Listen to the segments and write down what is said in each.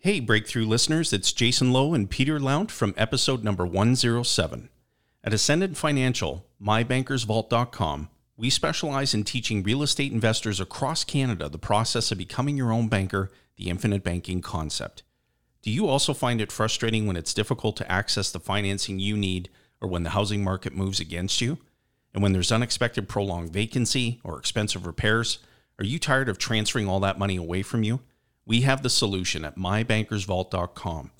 Hey, Breakthrough listeners, it's Jason Lowe and Peter Lount from episode number 107. At Ascendant Financial, mybankersvault.com, we specialize in teaching real estate investors across Canada the process of becoming your own banker, the infinite banking concept. Do you also find it frustrating when it's difficult to access the financing you need or when the housing market moves against you? And when there's unexpected prolonged vacancy or expensive repairs, are you tired of transferring all that money away from you? We have the solution at mybankersvault.com.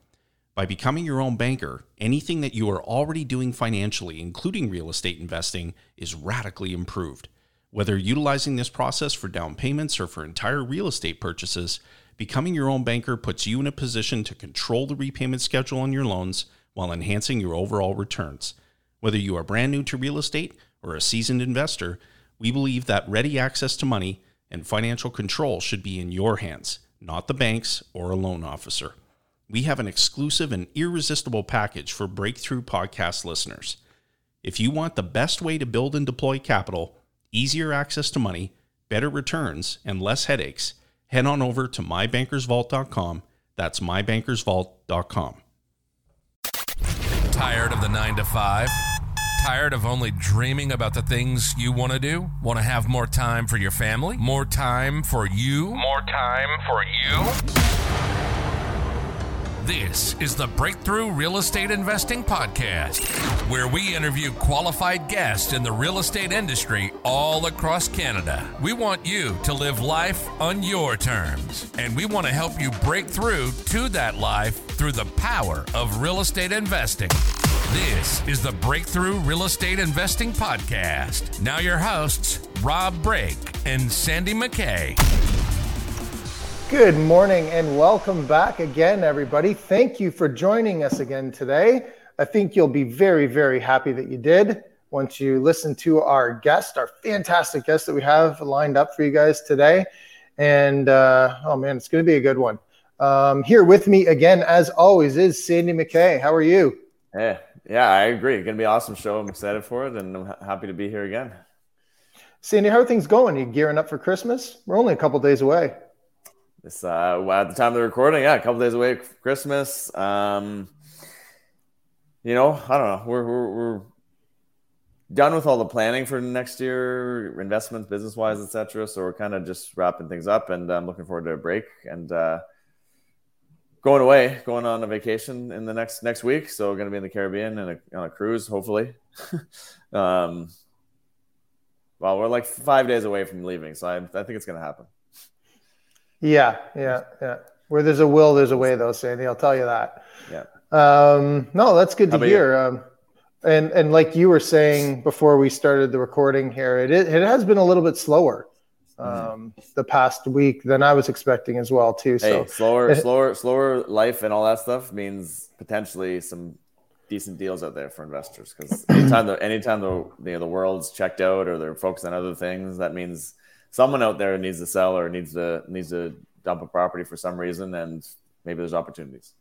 By becoming your own banker, anything that you are already doing financially, including real estate investing, is radically improved. Whether utilizing this process for down payments or for entire real estate purchases, becoming your own banker puts you in a position to control the repayment schedule on your loans while enhancing your overall returns. Whether you are brand new to real estate or a seasoned investor, we believe that ready access to money and financial control should be in your hands, not the bank's or a loan officer we have an exclusive and irresistible package for Breakthrough Podcast listeners. If you want the best way to build and deploy capital, easier access to money, better returns, and less headaches, head on over to mybankersvault.com. That's mybankersvault.com. Tired of the 9 to 5? Tired of only dreaming about the things you want to do? Want to have more time for your family? More time for you? More time for you? This is the Breakthrough Real Estate Investing Podcast, where we interview qualified guests in the real estate industry all across Canada. We want you to live life on your terms, and we want to help you break through to that life through the power of real estate investing. This is the Breakthrough Real Estate Investing Podcast. Now, your hosts, Rob Break and Sandy McKay. Good morning and welcome back again, everybody. Thank you for joining us again today. I think you'll be very, very happy that you did once you listen to our guest, our fantastic guest that we have lined up for you guys today. And uh, oh man, it's going to be a good one. Um, here with me again, as always, is Sandy McKay. How are you? Hey, yeah, I agree. It's going to be an awesome show. I'm excited for it and I'm happy to be here again. Sandy, how are things going? Are you gearing up for Christmas? We're only a couple days away. It's uh, at the time of the recording, yeah, a couple days away Christmas. Um, you know, I don't know. We're, we're, we're done with all the planning for next year, investments, business wise, etc. So we're kind of just wrapping things up, and I'm looking forward to a break and uh, going away, going on a vacation in the next next week. So we're going to be in the Caribbean and on a cruise, hopefully. um, well, we're like five days away from leaving, so I, I think it's going to happen. Yeah, yeah, yeah. Where there's a will, there's a way, though, Sandy. I'll tell you that. Yeah. Um, no, that's good to hear. Um, and and like you were saying before we started the recording here, it it has been a little bit slower mm-hmm. um, the past week than I was expecting as well too. So hey, slower, slower, slower life and all that stuff means potentially some decent deals out there for investors because anytime the anytime the you know, the world's checked out or they're focused on other things, that means someone out there needs to sell or needs to needs to dump a property for some reason, and maybe there's opportunities.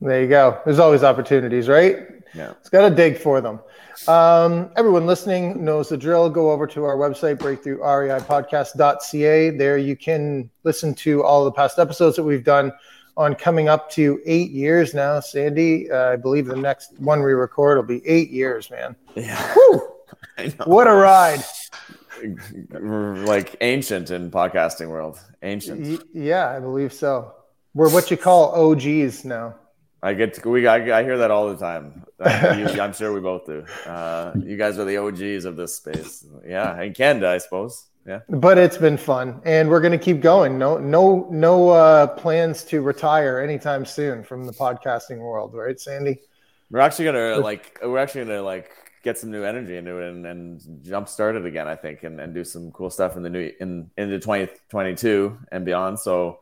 There you go. There's always opportunities, right? Yeah. It's got to dig for them. Um, everyone listening knows the drill. Go over to our website, breakthroughreipodcast.ca. There you can listen to all the past episodes that we've done on coming up to eight years now. Sandy, uh, I believe the next one we record will be eight years, man. Yeah. What a ride like ancient in podcasting world. Ancient. Yeah, I believe so. We're what you call OGs now. I get to, we I, I hear that all the time. I, am sure we both do. Uh, you guys are the OGs of this space. Yeah, in Canada, I suppose. Yeah. But it's been fun, and we're going to keep going. No, no, no uh, plans to retire anytime soon from the podcasting world, right, Sandy? We're actually gonna like. We're actually gonna like get some new energy into it and, and jump start it again, I think, and, and do some cool stuff in the new in into 2022 and beyond. So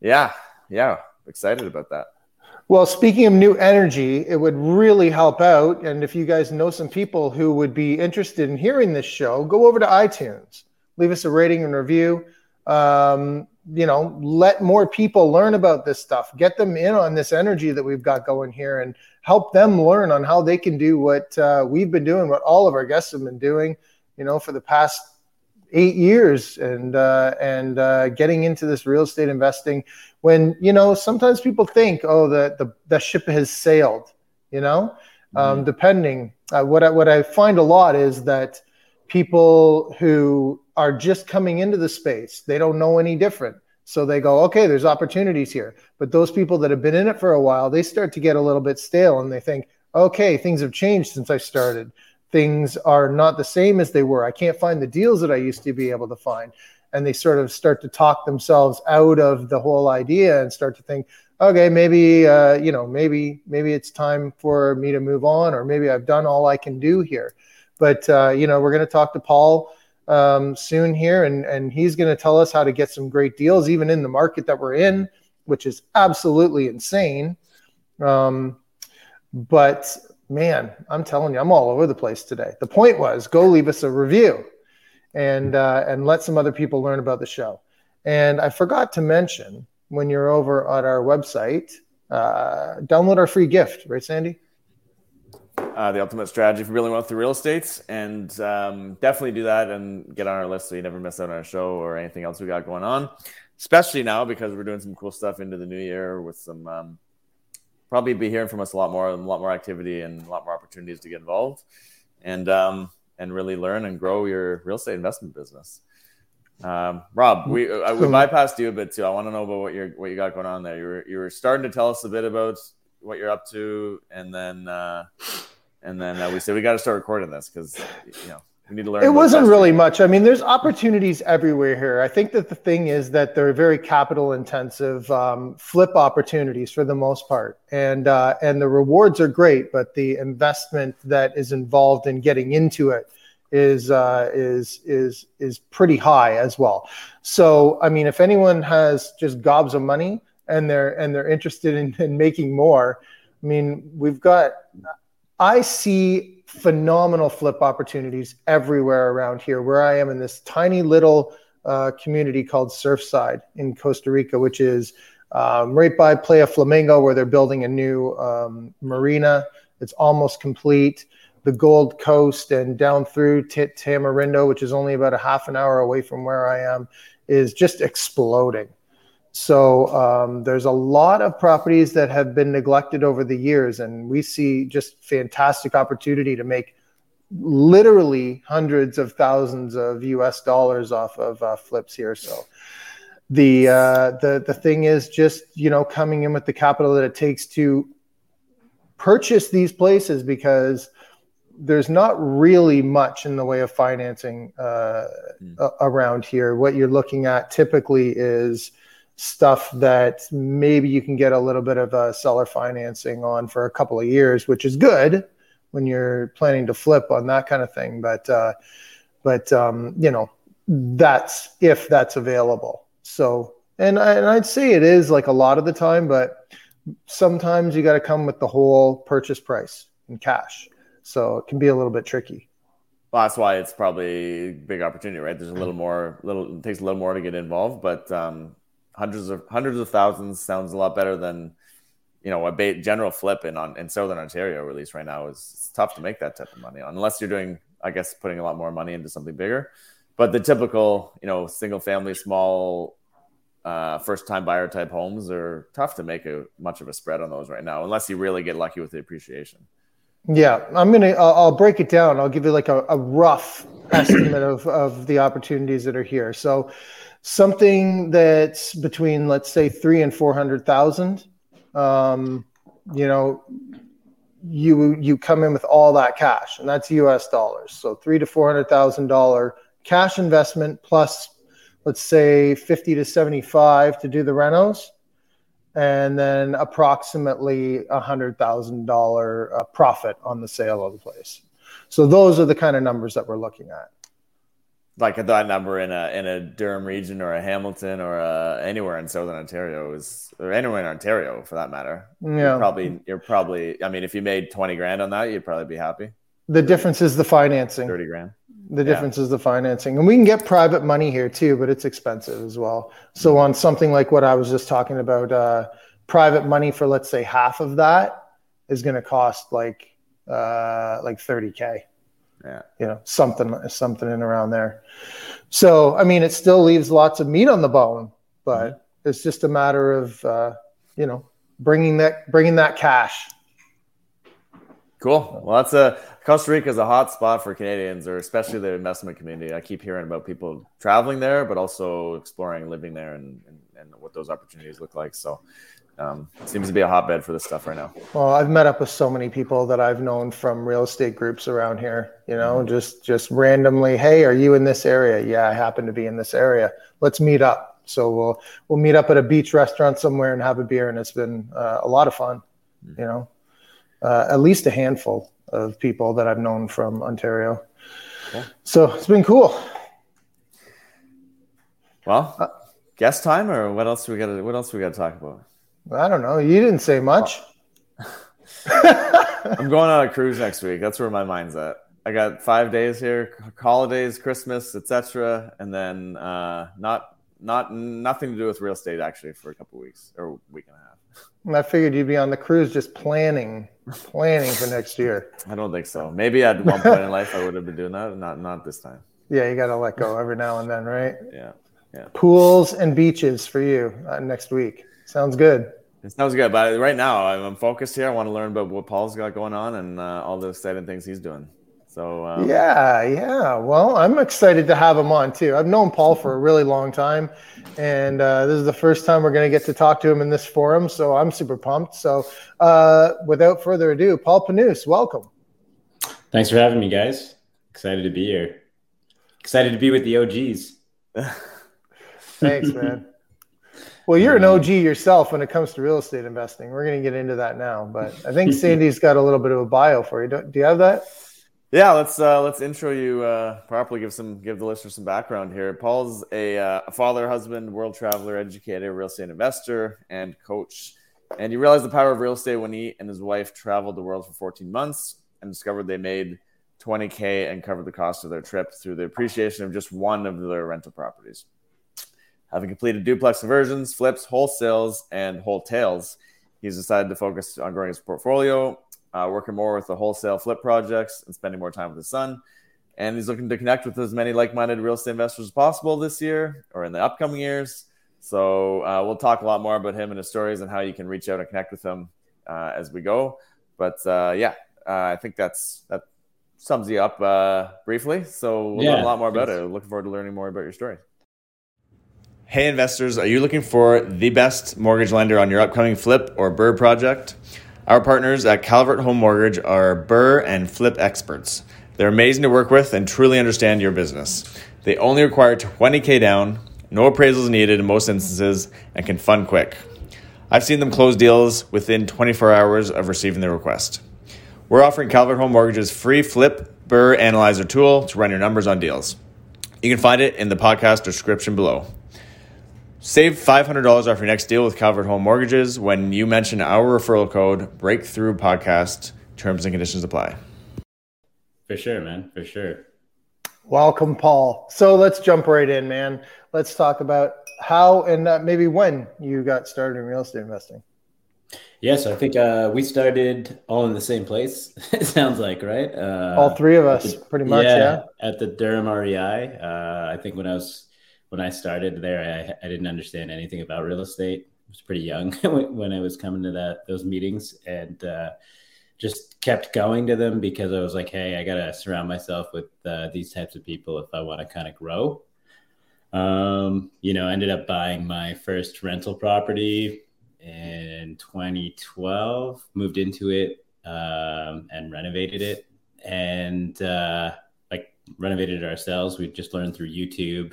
yeah, yeah, excited about that. Well, speaking of new energy, it would really help out. And if you guys know some people who would be interested in hearing this show, go over to iTunes, leave us a rating and review. Um, you know, let more people learn about this stuff, get them in on this energy that we've got going here, and help them learn on how they can do what uh, we've been doing, what all of our guests have been doing, you know, for the past eight years and uh, and uh, getting into this real estate investing when you know sometimes people think oh the the, the ship has sailed you know um, mm-hmm. depending uh, what I, what I find a lot is that people who are just coming into the space they don't know any different so they go okay there's opportunities here but those people that have been in it for a while they start to get a little bit stale and they think okay things have changed since i started things are not the same as they were. I can't find the deals that I used to be able to find. And they sort of start to talk themselves out of the whole idea and start to think, okay, maybe, uh, you know, maybe, maybe it's time for me to move on, or maybe I've done all I can do here. But, uh, you know, we're going to talk to Paul um, soon here, and, and he's going to tell us how to get some great deals, even in the market that we're in, which is absolutely insane. Um, but man, I'm telling you, I'm all over the place today. The point was go leave us a review and uh, and let some other people learn about the show. And I forgot to mention when you're over at our website, uh, download our free gift, right, Sandy? Uh, the ultimate strategy for building wealth through real estate, and um, definitely do that and get on our list so you never miss out on our show or anything else we got going on. Especially now because we're doing some cool stuff into the new year with some um, probably be hearing from us a lot more, a lot more activity, and a lot more opportunities to get involved, and um, and really learn and grow your real estate investment business. Um, Rob, we uh, we bypassed you a bit too. I want to know about what you what you got going on there. You were you were starting to tell us a bit about what you're up to, and then uh, and then uh, we said we got to start recording this because you know we need to learn. It wasn't really much. I mean, there's opportunities everywhere here. I think that the thing is that they're very capital intensive um, flip opportunities for the most part, and uh, and the rewards are great, but the investment that is involved in getting into it is uh, is is is pretty high as well. So, I mean, if anyone has just gobs of money and they're and they're interested in, in making more, I mean, we've got. I see phenomenal flip opportunities everywhere around here. Where I am in this tiny little uh, community called Surfside in Costa Rica, which is um, right by Playa Flamingo, where they're building a new um, marina. It's almost complete. The Gold Coast and down through T- Tamarindo, which is only about a half an hour away from where I am, is just exploding. So um, there's a lot of properties that have been neglected over the years, and we see just fantastic opportunity to make literally hundreds of thousands of U.S. dollars off of uh, flips here. So the uh, the the thing is just you know coming in with the capital that it takes to purchase these places because there's not really much in the way of financing uh, mm. around here. What you're looking at typically is stuff that maybe you can get a little bit of a seller financing on for a couple of years, which is good when you're planning to flip on that kind of thing. But uh, but um, you know that's if that's available. So and I, and I'd say it is like a lot of the time, but sometimes you got to come with the whole purchase price in cash. So it can be a little bit tricky. Well, that's why it's probably a big opportunity, right? There's a little more, little it takes a little more to get involved, but um, hundreds of hundreds of thousands sounds a lot better than you know a general flip in on in southern ontario release right now is it's tough to make that type of money on unless you're doing i guess putting a lot more money into something bigger. But the typical you know single family small uh, first time buyer type homes are tough to make a much of a spread on those right now unless you really get lucky with the appreciation. Yeah i'm gonna i'll, I'll break it down. I'll give you like a, a rough estimate of of the opportunities that are here. So something that's between let's say three and four hundred thousand um, you know you you come in with all that cash and that's us dollars. So three to four hundred thousand dollar cash investment plus let's say 50 to 75 to do the renos and then approximately a hundred thousand dollar uh, profit on the sale of the place. So those are the kind of numbers that we're looking at like that number in a in a Durham region or a Hamilton or a, anywhere in Southern Ontario is or anywhere in Ontario for that matter. Yeah, you're probably you're probably. I mean, if you made twenty grand on that, you'd probably be happy. The difference is the financing. Thirty grand. The difference yeah. is the financing, and we can get private money here too, but it's expensive as well. So on something like what I was just talking about, uh, private money for let's say half of that is going to cost like uh, like thirty k. Yeah. You know, something something in around there. So I mean, it still leaves lots of meat on the bone, but mm-hmm. it's just a matter of uh, you know bringing that bringing that cash. Cool. Well, that's a Costa Rica is a hot spot for Canadians, or especially the investment community. I keep hearing about people traveling there, but also exploring living there and, and, and what those opportunities look like. So, um, seems to be a hotbed for this stuff right now. Well, I've met up with so many people that I've known from real estate groups around here. You know, mm-hmm. just just randomly, hey, are you in this area? Yeah, I happen to be in this area. Let's meet up. So we'll we'll meet up at a beach restaurant somewhere and have a beer, and it's been uh, a lot of fun. Mm-hmm. You know, uh, at least a handful of people that I've known from Ontario. Cool. So it's been cool. Well, uh, guest time, or what else we got? What else we got to talk about? I don't know. You didn't say much. I'm going on a cruise next week. That's where my mind's at. I got five days here, holidays, Christmas, etc., and then uh, not not nothing to do with real estate actually for a couple weeks or week and a half. I figured you'd be on the cruise just planning planning for next year. I don't think so. Maybe at one point in life I would have been doing that, not not this time. Yeah, you got to let go every now and then, right? Yeah, yeah. Pools and beaches for you uh, next week. Sounds good. It sounds good, but right now I'm focused here. I want to learn about what Paul's got going on and uh, all the exciting things he's doing. So um, yeah, yeah. Well, I'm excited to have him on too. I've known Paul for a really long time, and uh, this is the first time we're going to get to talk to him in this forum. So I'm super pumped. So uh, without further ado, Paul Panus, welcome. Thanks for having me, guys. Excited to be here. Excited to be with the OGs. Thanks, man. Well, you're an OG yourself when it comes to real estate investing. We're going to get into that now, but I think Sandy's got a little bit of a bio for you. Do, do you have that? Yeah, let's uh, let's intro you uh, properly. Give some give the listeners some background here. Paul's a, uh, a father, husband, world traveler, educator, real estate investor, and coach. And he realized the power of real estate when he and his wife traveled the world for 14 months and discovered they made 20k and covered the cost of their trip through the appreciation of just one of their rental properties. Having completed duplex conversions, flips, wholesales, and wholetails, he's decided to focus on growing his portfolio uh, working more with the wholesale flip projects and spending more time with his son. And he's looking to connect with as many like minded real estate investors as possible this year or in the upcoming years. So uh, we'll talk a lot more about him and his stories and how you can reach out and connect with him uh, as we go. But uh, yeah, uh, I think that's that sums you up uh, briefly. So we'll yeah, learn a lot more about it. Looking forward to learning more about your story. Hey, investors, are you looking for the best mortgage lender on your upcoming flip or BRRRR project? Our partners at Calvert Home Mortgage are BRRRR and Flip experts. They're amazing to work with and truly understand your business. They only require 20K down, no appraisals needed in most instances, and can fund quick. I've seen them close deals within 24 hours of receiving the request. We're offering Calvert Home Mortgage's free Flip BRRRR Analyzer tool to run your numbers on deals. You can find it in the podcast description below. Save $500 off your next deal with Calvert Home Mortgages when you mention our referral code Breakthrough Podcast. Terms and conditions apply. For sure, man. For sure. Welcome, Paul. So let's jump right in, man. Let's talk about how and uh, maybe when you got started in real estate investing. Yes, yeah, so I think uh, we started all in the same place. it sounds like right. Uh, all three of us, the, pretty much. Yeah, yeah, at the Durham REI. Uh, I think when I was when I started there, I, I didn't understand anything about real estate. I was pretty young when I was coming to that those meetings, and uh, just kept going to them because I was like, hey, I gotta surround myself with uh, these types of people if I want to kind of grow. Um, you know, ended up buying my first rental property in 2012. Moved into it um, and renovated it, and uh, like renovated it ourselves. We just learned through YouTube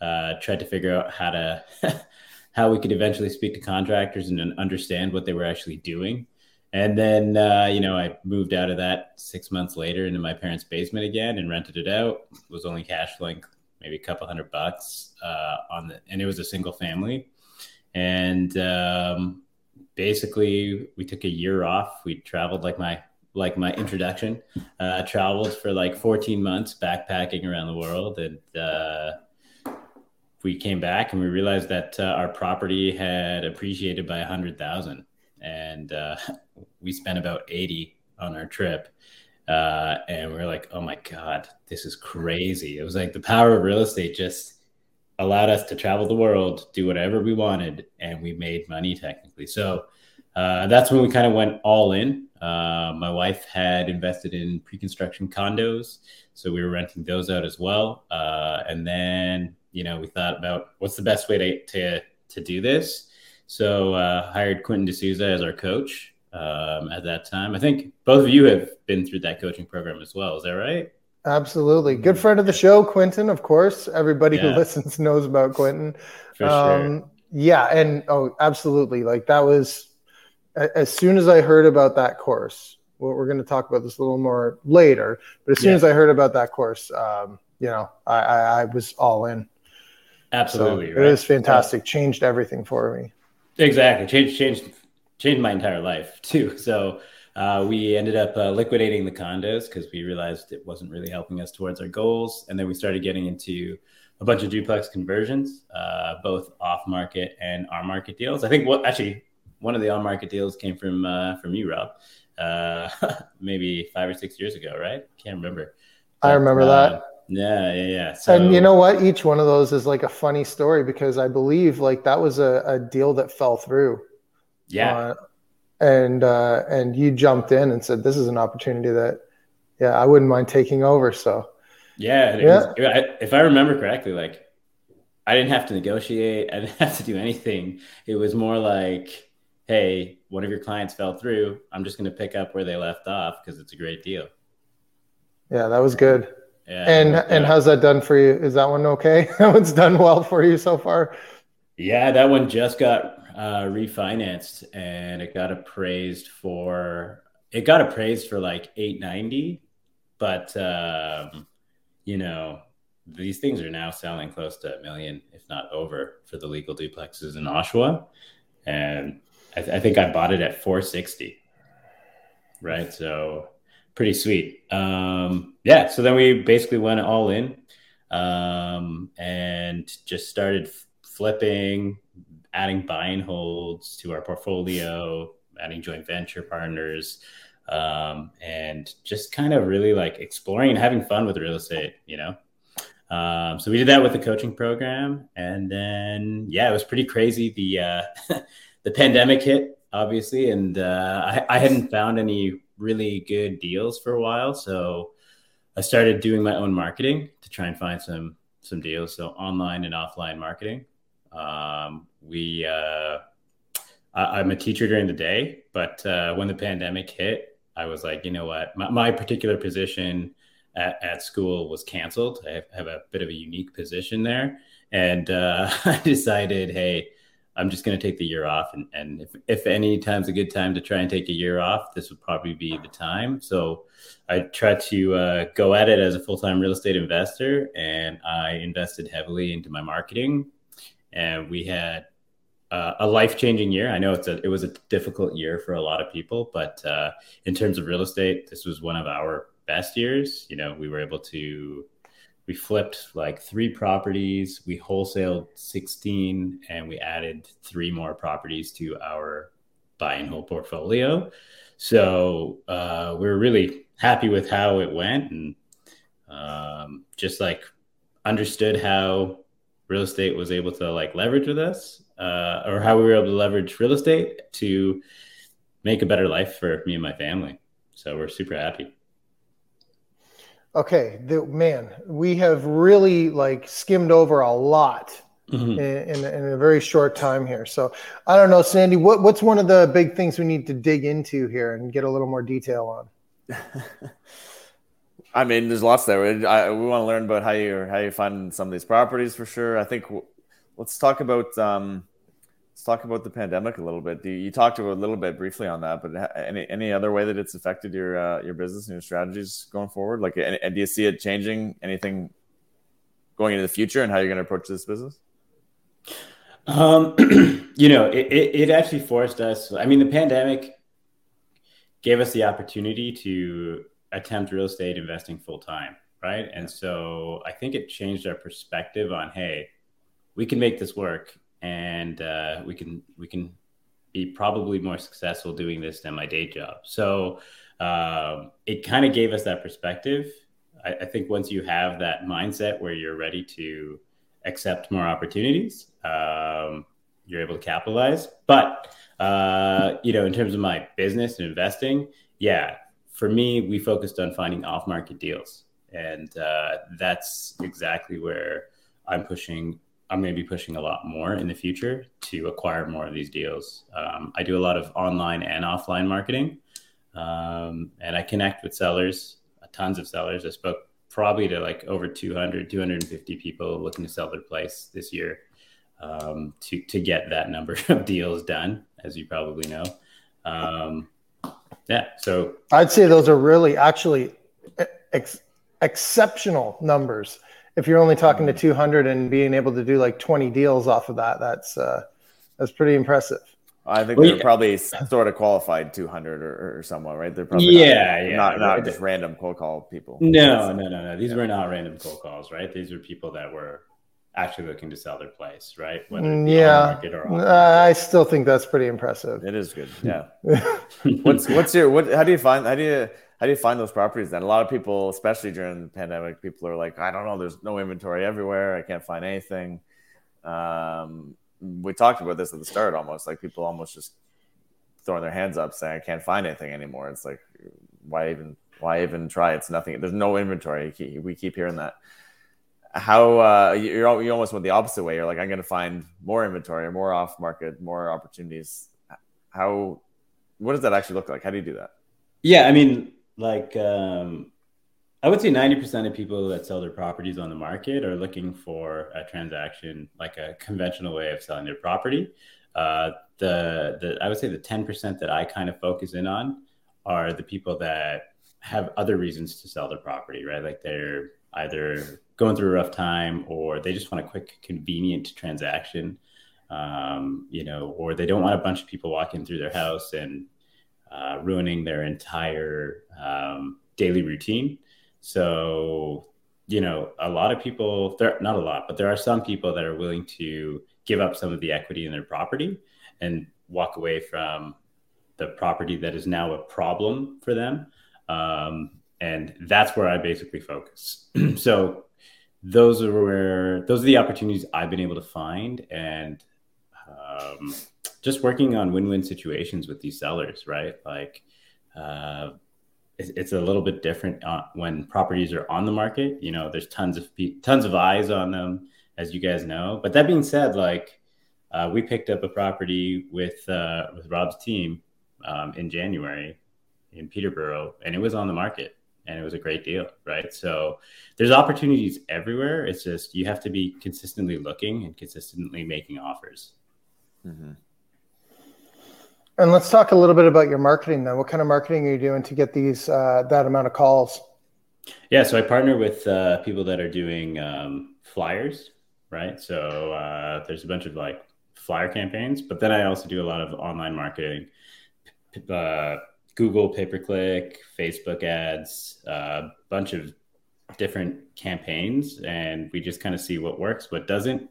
uh, tried to figure out how to how we could eventually speak to contractors and understand what they were actually doing. And then, uh, you know, I moved out of that six months later into my parents' basement again and rented it out. Was only cash flowing maybe a couple hundred bucks uh, on the, and it was a single family. And um, basically, we took a year off. We traveled like my like my introduction. Uh, traveled for like 14 months backpacking around the world and uh, we came back and we realized that uh, our property had appreciated by a hundred thousand, and uh, we spent about eighty on our trip. Uh, and we are like, oh my God, this is crazy. It was like the power of real estate just allowed us to travel the world, do whatever we wanted, and we made money technically. So uh, that's when we kind of went all in. Uh, my wife had invested in pre-construction condos, so we were renting those out as well. Uh, and then, you know, we thought about what's the best way to to, to do this. So uh, hired Quentin D'Souza as our coach um, at that time. I think both of you have been through that coaching program as well. Is that right? Absolutely. Good friend of the show, Quentin, of course. Everybody yeah. who listens knows about Quentin. For um, sure. Yeah. And oh, absolutely. Like that was as soon as I heard about that course, well, we're going to talk about this a little more later, but as soon yeah. as I heard about that course, um, you know, I, I, I, was all in. Absolutely. So right? It was fantastic. Changed everything for me. Exactly. Changed, changed, changed my entire life too. So, uh, we ended up uh, liquidating the condos because we realized it wasn't really helping us towards our goals. And then we started getting into a bunch of duplex conversions, uh, both off market and on market deals. I think what actually one of the on market deals came from uh, from you, Rob, uh, maybe five or six years ago, right? Can't remember. But, I remember that. Uh, yeah, yeah, yeah. So, and you know what? Each one of those is like a funny story because I believe like that was a, a deal that fell through. Yeah and uh, and you jumped in and said, "This is an opportunity that, yeah, I wouldn't mind taking over." So, yeah, yeah. Was, if I remember correctly, like I didn't have to negotiate, I didn't have to do anything. It was more like, "Hey, one of your clients fell through. I'm just going to pick up where they left off because it's a great deal." Yeah, that was good. Yeah, and and how's that done for you? Is that one okay? that one's done well for you so far. Yeah, that one just got uh, refinanced and it got appraised for it got appraised for like 890 but um, you know these things are now selling close to a million if not over for the legal duplexes in oshawa and I, th- I think i bought it at 460 right so pretty sweet um, yeah so then we basically went all in um, and just started flipping adding buy and holds to our portfolio, adding joint venture partners, um, and just kind of really like exploring and having fun with real estate, you know? Um, so we did that with the coaching program. And then, yeah, it was pretty crazy. The, uh, the pandemic hit, obviously, and uh, I, I hadn't found any really good deals for a while. So I started doing my own marketing to try and find some some deals. So online and offline marketing. Um, we uh, I, am a teacher during the day, but uh, when the pandemic hit, I was like, you know what, my, my particular position at, at, school was canceled. I have, have, a bit of a unique position there, and uh, I decided, hey, I'm just going to take the year off, and, and if, if any time's a good time to try and take a year off, this would probably be the time. So I tried to uh, go at it as a full time real estate investor, and I invested heavily into my marketing and we had uh, a life changing year. I know it's a it was a difficult year for a lot of people, but uh, in terms of real estate, this was one of our best years. You know, we were able to we flipped like three properties, we wholesaled sixteen, and we added three more properties to our buy and hold portfolio. So uh, we are really happy with how it went, and um, just like understood how real estate was able to like leverage with us uh, or how we were able to leverage real estate to make a better life for me and my family so we're super happy okay the, man we have really like skimmed over a lot mm-hmm. in, in, in, a very short time here so i don't know sandy what, what's one of the big things we need to dig into here and get a little more detail on I mean, there's lots there. I, we want to learn about how you how you find some of these properties for sure. I think let's talk about um, let's talk about the pandemic a little bit. You, you talked about a little bit briefly on that, but any any other way that it's affected your uh, your business and your strategies going forward? Like, and do you see it changing anything going into the future and how you're going to approach this business? Um, you know, it, it, it actually forced us. I mean, the pandemic gave us the opportunity to attempt real estate investing full time, right? And so I think it changed our perspective on hey, we can make this work, and uh, we can we can be probably more successful doing this than my day job. So um, it kind of gave us that perspective. I, I, think once you have that mindset where you're ready to accept more opportunities, um, you're able to capitalize. But uh, you know, in terms of my business and investing, yeah, for me, we focused on finding off-market deals, and uh, that's exactly where I'm pushing. I'm going to be pushing a lot more in the future to acquire more of these deals. Um, I do a lot of online and offline marketing, um, and I connect with sellers, tons of sellers. I spoke probably to like over 200, 250 people looking to sell their place this year um, to to get that number of deals done, as you probably know. Um, yeah, so I'd say those are really actually ex- exceptional numbers. If you're only talking to mm-hmm. 200 and being able to do like 20 deals off of that, that's uh, that's pretty impressive. I think well, they're yeah. probably sort of qualified 200 or, or somewhat, right? They're probably yeah, not, yeah, not, not just random cold call people. No, no, no, no. These yeah. were not random cold calls, right? These were people that were actually looking to sell their place, right? Yeah, uh, I still think that's pretty impressive. It is good. Yeah. what's what's your what? How do you find how do you how do you find those properties? Then a lot of people, especially during the pandemic, people are like, I don't know, there's no inventory everywhere. I can't find anything. Um, we talked about this at the start, almost like people almost just throwing their hands up, saying, I can't find anything anymore. It's like, why even why even try? It's nothing. There's no inventory. We keep hearing that how uh, you're you almost went the opposite way. You're like, I'm going to find more inventory, more off market, more opportunities. How, what does that actually look like? How do you do that? Yeah, I mean, like, um, I would say 90% of people that sell their properties on the market are looking for a transaction, like a conventional way of selling their property. Uh, the, the, I would say the 10% that I kind of focus in on are the people that have other reasons to sell their property, right? Like they're either going through a rough time or they just want a quick, convenient transaction, um, you know, or they don't want a bunch of people walking through their house and uh, ruining their entire um, daily routine. So, you know, a lot of people, there not a lot, but there are some people that are willing to give up some of the equity in their property and walk away from the property that is now a problem for them. Um, and that's where I basically focus. so those are where those are the opportunities I've been able to find, and um, just working on win-win situations with these sellers, right? Like uh, it's, a little bit different uh, when properties are on the market. You know, there's tons of tons of eyes on them, as you guys know. But that being said, like uh, we picked up a property with uh, with Rob's team um, in January in Peterborough, and it was on the market and it was a great deal, right? So there's opportunities everywhere. It's just you have to be consistently looking and consistently making offers. Mm-hmm. And let's talk a little bit about your marketing then. What kind of marketing are you doing to get these uh, that amount of calls? Yeah, so I partner with uh, people that are doing um, flyers, right? So uh, there's a bunch of like flyer campaigns, but then I also do a lot of online marketing, uh, Google pay per click, Facebook ads, a uh, bunch of different campaigns, and we just kind of see what works, what doesn't.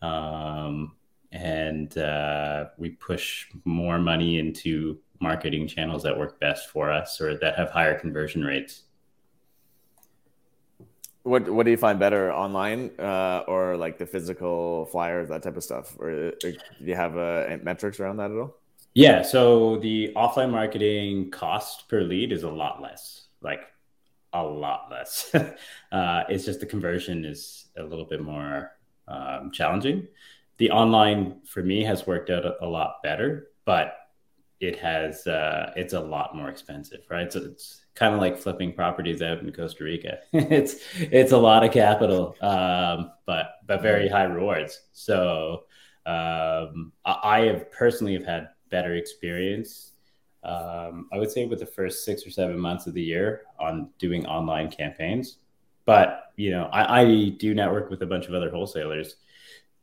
Um, and uh, we push more money into marketing channels that work best for us or that have higher conversion rates. What What do you find better online uh, or like the physical flyers, that type of stuff? Or, or do you have uh, metrics around that at all? Yeah. So the offline marketing cost per lead is a lot less, like a lot less. uh, it's just the conversion is a little bit more um, challenging. The online for me has worked out a, a lot better, but it has uh, it's a lot more expensive, right? So it's kind of like flipping properties out in Costa Rica. it's it's a lot of capital, um, but but very high rewards. So um, I, have personally have had better experience. Um, I would say with the first six or seven months of the year on doing online campaigns. But you know, I, I do network with a bunch of other wholesalers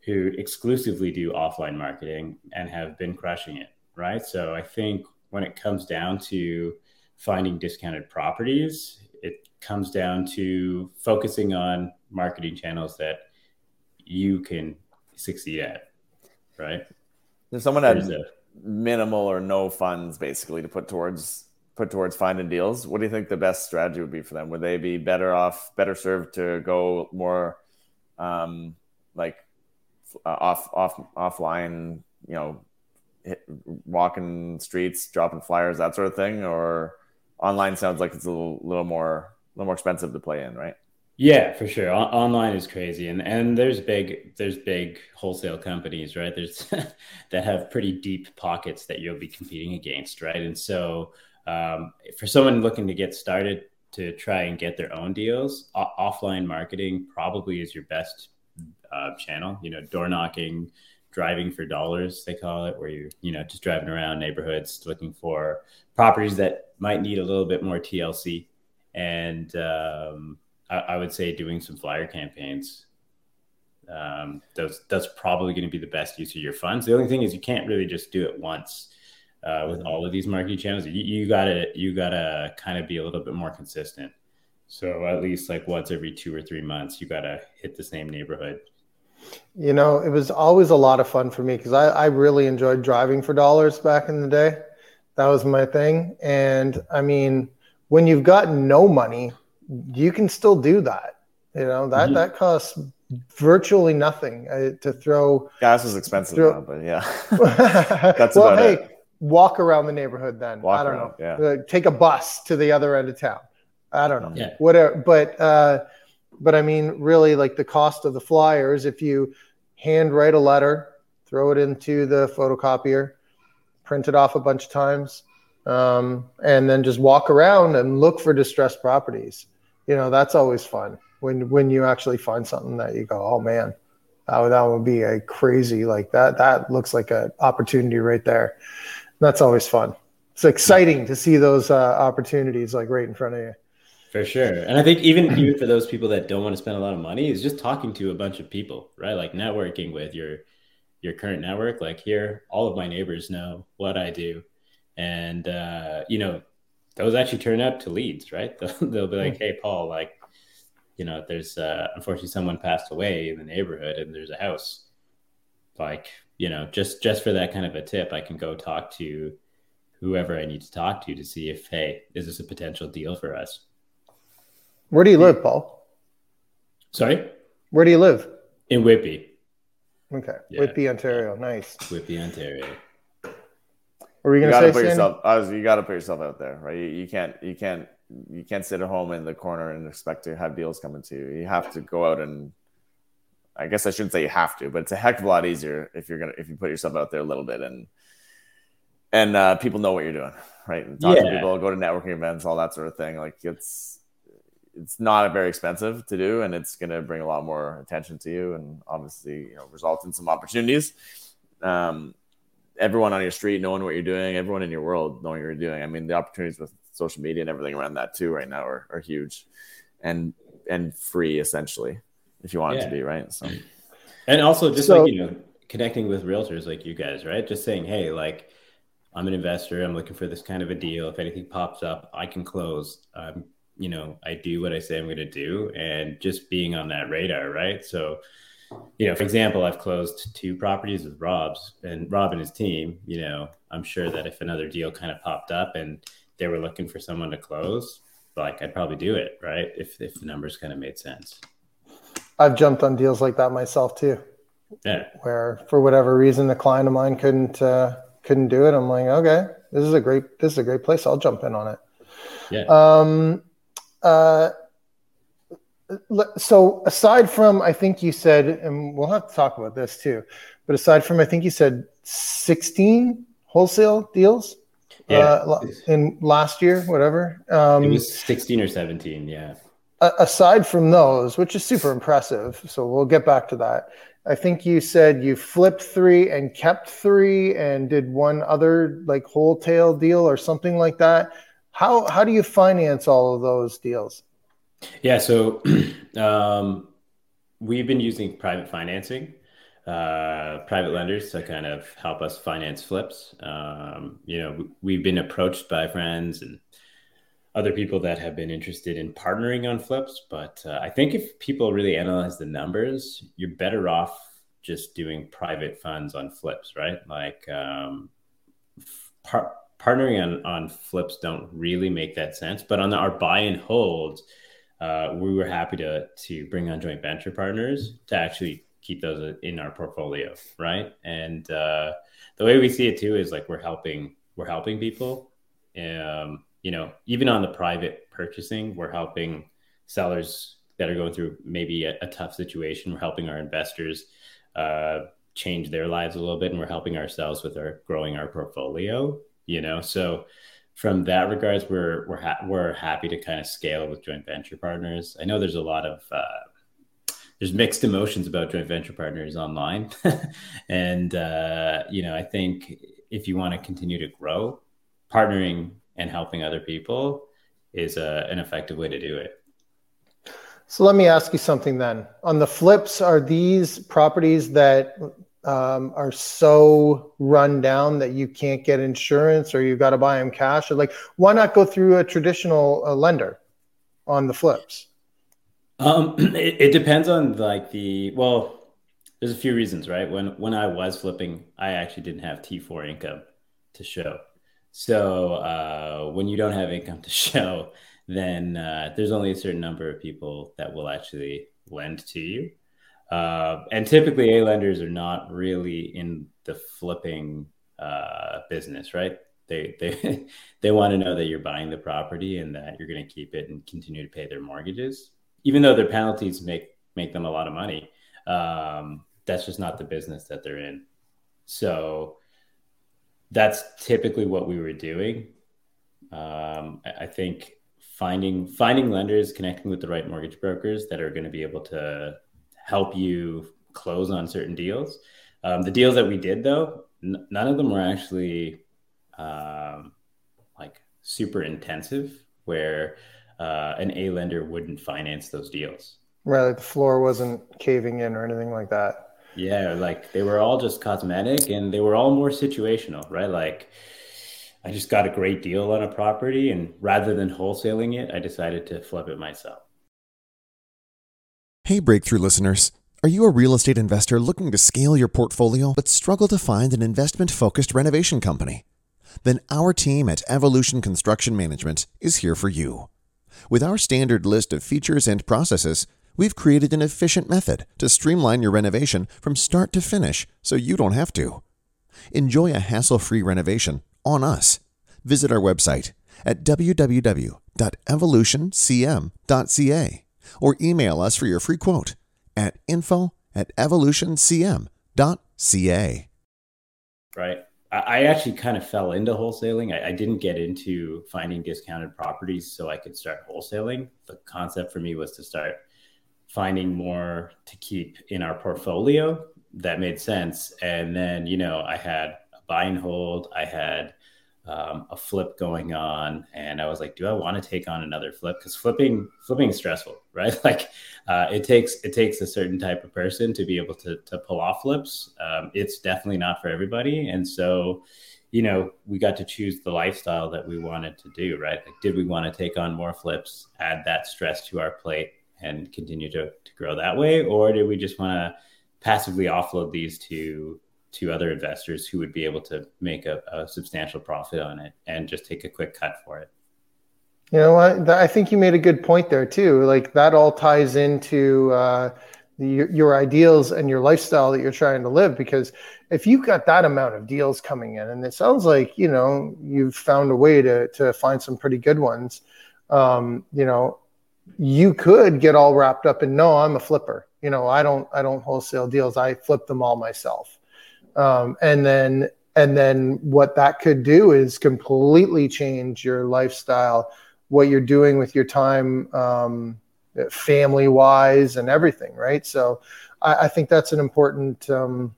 who exclusively do offline marketing and have been crushing it. Right. So I think when it comes down to finding discounted properties, it comes down to focusing on marketing channels that you can succeed at. Right. There's someone that minimal or no funds basically to put towards put towards finding deals, what do you think the best strategy would be for them? Would they be better off, better served to go more um, like uh, off off offline, you know, hit, walking streets, dropping flyers, that sort of thing, or online sounds like it's a little, little more a little more expensive to play in, right? Yeah, for sure. O- online is crazy, and and there's big there's big wholesale companies, right? There's that have pretty deep pockets that you'll be competing against, right? And so um, for someone looking to get started to try and get their own deals, o- offline marketing probably is your best uh, channel. You know, door knocking, driving for dollars, they call it, where you're, you know just driving around neighborhoods looking for properties that might need a little bit more TLC, and um, I, I, would say doing some flyer campaigns. Um, those that's probably going to be the best use of your funds. The only thing is you can't really just do it once uh, with all of these marketing channels. You, you gotta you gotta kind of be a little bit more consistent. So at least like once every two or three months, you gotta hit the same neighborhood. You know, it was always a lot of fun for me because I, I really enjoyed driving for dollars back in the day. That was my thing. And I mean, when you've got no money, you can still do that. You know that mm-hmm. that costs virtually nothing uh, to throw. Gas is expensive, throw, now, but yeah, that's well, hey, it. walk around the neighborhood then. Walk I don't around, know. Yeah. Uh, take a bus to the other end of town. I don't know. Yeah. Whatever. But uh, but I mean, really, like the cost of the flyers. If you hand write a letter, throw it into the photocopier, print it off a bunch of times, um, and then just walk around and look for distressed properties. You know, that's always fun when when you actually find something that you go, oh man, that would, that would be a crazy like that. That looks like an opportunity right there. That's always fun. It's exciting to see those uh, opportunities like right in front of you. For sure. And I think even even for those people that don't want to spend a lot of money, is just talking to a bunch of people, right? Like networking with your your current network. Like here, all of my neighbors know what I do and uh, you know those actually turn up to leads right they'll, they'll be like hey paul like you know there's uh, unfortunately someone passed away in the neighborhood and there's a house like you know just just for that kind of a tip i can go talk to whoever i need to talk to to see if hey is this a potential deal for us where do you live paul sorry where do you live in whitby okay yeah. whitby ontario nice whitby ontario are we going to say put yourself? Was, you got to put yourself out there, right? You, you, can't. You can't. You can't sit at home in the corner and expect to have deals coming to you. You have to go out and. I guess I shouldn't say you have to, but it's a heck of a lot easier if you're gonna if you put yourself out there a little bit and and uh, people know what you're doing, right? And talk yeah. to people, go to networking events, all that sort of thing. Like it's it's not very expensive to do, and it's going to bring a lot more attention to you, and obviously, you know, result in some opportunities. Um, everyone on your street knowing what you're doing, everyone in your world knowing what you're doing. I mean, the opportunities with social media and everything around that too right now are, are huge and and free essentially if you want yeah. it to be, right? So and also just so, like you know, connecting with realtors like you guys, right? Just saying, hey, like I'm an investor, I'm looking for this kind of a deal. If anything pops up, I can close. Um, you know, I do what I say I'm gonna do and just being on that radar, right? So you know, for example, I've closed two properties with Rob's and Rob and his team. You know, I'm sure that if another deal kind of popped up and they were looking for someone to close, like I'd probably do it, right? If if the numbers kind of made sense. I've jumped on deals like that myself too. Yeah. Where for whatever reason a client of mine couldn't uh, couldn't do it. I'm like, okay, this is a great this is a great place. I'll jump in on it. Yeah. Um. Uh so aside from i think you said and we'll have to talk about this too but aside from i think you said 16 wholesale deals yeah. Uh, in last year whatever um, it was 16 or 17 yeah. Aside from those which is super impressive so we'll get back to that. I think you said you flipped three and kept three and did one other like wholesale deal or something like that how how do you finance all of those deals yeah, so um, we've been using private financing, uh, private lenders to kind of help us finance flips. Um, you know, we've been approached by friends and other people that have been interested in partnering on flips. But uh, I think if people really analyze the numbers, you're better off just doing private funds on flips, right? Like um, par- partnering on, on flips don't really make that sense. But on the, our buy and hold, uh, we were happy to to bring on joint venture partners to actually keep those in our portfolio, right? And uh, the way we see it too is like we're helping we're helping people. Um, you know, even on the private purchasing, we're helping sellers that are going through maybe a, a tough situation. We're helping our investors uh, change their lives a little bit, and we're helping ourselves with our growing our portfolio. You know, so from that regards, we're we're ha- we're happy to kind of scale with joint venture partners. I know there's a lot of uh, there's mixed emotions about joint venture partners online, and uh, you know I think if you want to continue to grow, partnering and helping other people is a, an effective way to do it. So let me ask you something then. On the flips, are these properties that um, are so run down that you can't get insurance or you've got to buy them cash or like why not go through a traditional uh, lender on the flips? Um, it, it, depends on like the well there's a few reasons right? When when i was flipping i actually didn't have t4 income to show. So uh, when you don't have income to show then uh, there's only a certain number of people that will actually lend to you uh, and typically, A lenders are not really in the flipping uh, business, right? They they they want to know that you're buying the property and that you're going to keep it and continue to pay their mortgages, even though their penalties make make them a lot of money. Um, that's just not the business that they're in. So that's typically what we were doing. Um, I think finding finding lenders, connecting with the right mortgage brokers that are going to be able to help you close on certain deals. Um, the deals that we did, though, n- none of them were actually um, like super intensive, where uh, an A lender wouldn't finance those deals. Right, like the floor wasn't caving in or anything like that. Yeah, like they were all just cosmetic, and they were all more situational, right? Like. I just got a great deal on a property, and rather than wholesaling it, I decided to flip it myself. Hey, Breakthrough listeners. Are you a real estate investor looking to scale your portfolio but struggle to find an investment focused renovation company? Then our team at Evolution Construction Management is here for you. With our standard list of features and processes, we've created an efficient method to streamline your renovation from start to finish so you don't have to. Enjoy a hassle free renovation on us. Visit our website at www.evolutioncm.ca or email us for your free quote at info at evolutioncm.ca. Right. I actually kind of fell into wholesaling. I, I, didn't get into finding discounted properties so I could start wholesaling. The concept for me was to start finding more to keep in our portfolio that made sense. And then, you know, I had a buy and hold, I had um, a flip going on, and I was like, do I want to take on another flip? Because flipping flipping is stressful, right? Like uh, it takes it takes a certain type of person to be able to to pull off flips. Um, it's definitely not for everybody, and so you know we got to choose the lifestyle that we wanted to do, right? Like, did we want to take on more flips, add that stress to our plate, and continue to to grow that way, or did we just want to passively offload these to to other investors who would be able to make a, a substantial profit on it and just take a quick cut for it. You know what? I think you made a good point there too. Like that all ties into uh, the, your ideals and your lifestyle that you're trying to live. Because if you've got that amount of deals coming in, and it sounds like you know you've found a way to to find some pretty good ones, um, you know, you could get all wrapped up in no, I'm a flipper. You know, I don't I don't wholesale deals. I flip them all myself um, and then and then what that could do is completely change your lifestyle what you're doing with your time um, family wise and everything right? So I, I think that's an important um,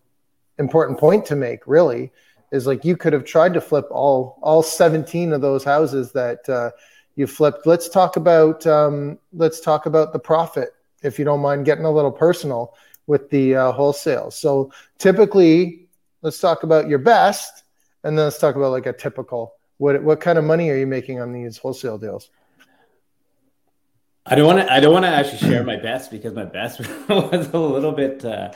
important point to make really is like you could have tried to flip all all 17 of those houses that uh, you flipped. Let's talk about um, let's talk about the profit if you don't mind getting a little personal with the uh, wholesale so typically let's talk about your best, and then let's talk about like a typical. What what kind of money are you making on these wholesale deals? I don't want to. I don't want to actually share my best because my best was a little bit. Uh,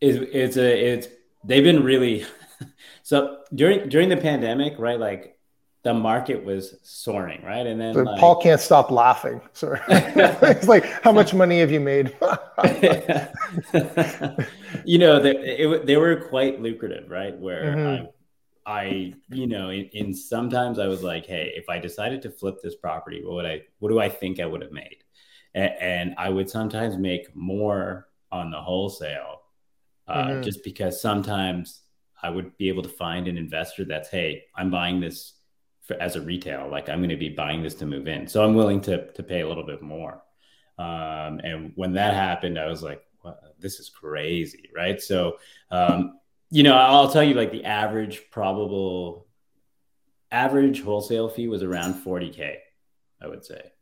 is it's a it's they've been really so during during the pandemic, right? Like the market was soaring, right? And then like, Paul can't stop laughing. Sorry, it's like, how much money have you made? you know, they, it, they were quite lucrative, right? Where Mhm. I, I, you know, in, in sometimes I was like, hey, if I decided to flip this property, what would I, what do I think I would have made? And, and I would sometimes make more on the wholesale, uh, Mhm. just because sometimes I would be able to find an investor that's, hey, I'm buying this for, as a retail, like I'm going to be buying this to move in, so I'm willing to to pay a little bit more. Um, and when that happened, I was like, this is crazy, right? So, um, you know, I'll tell you, like the average probable average wholesale fee was around 40k, I would say.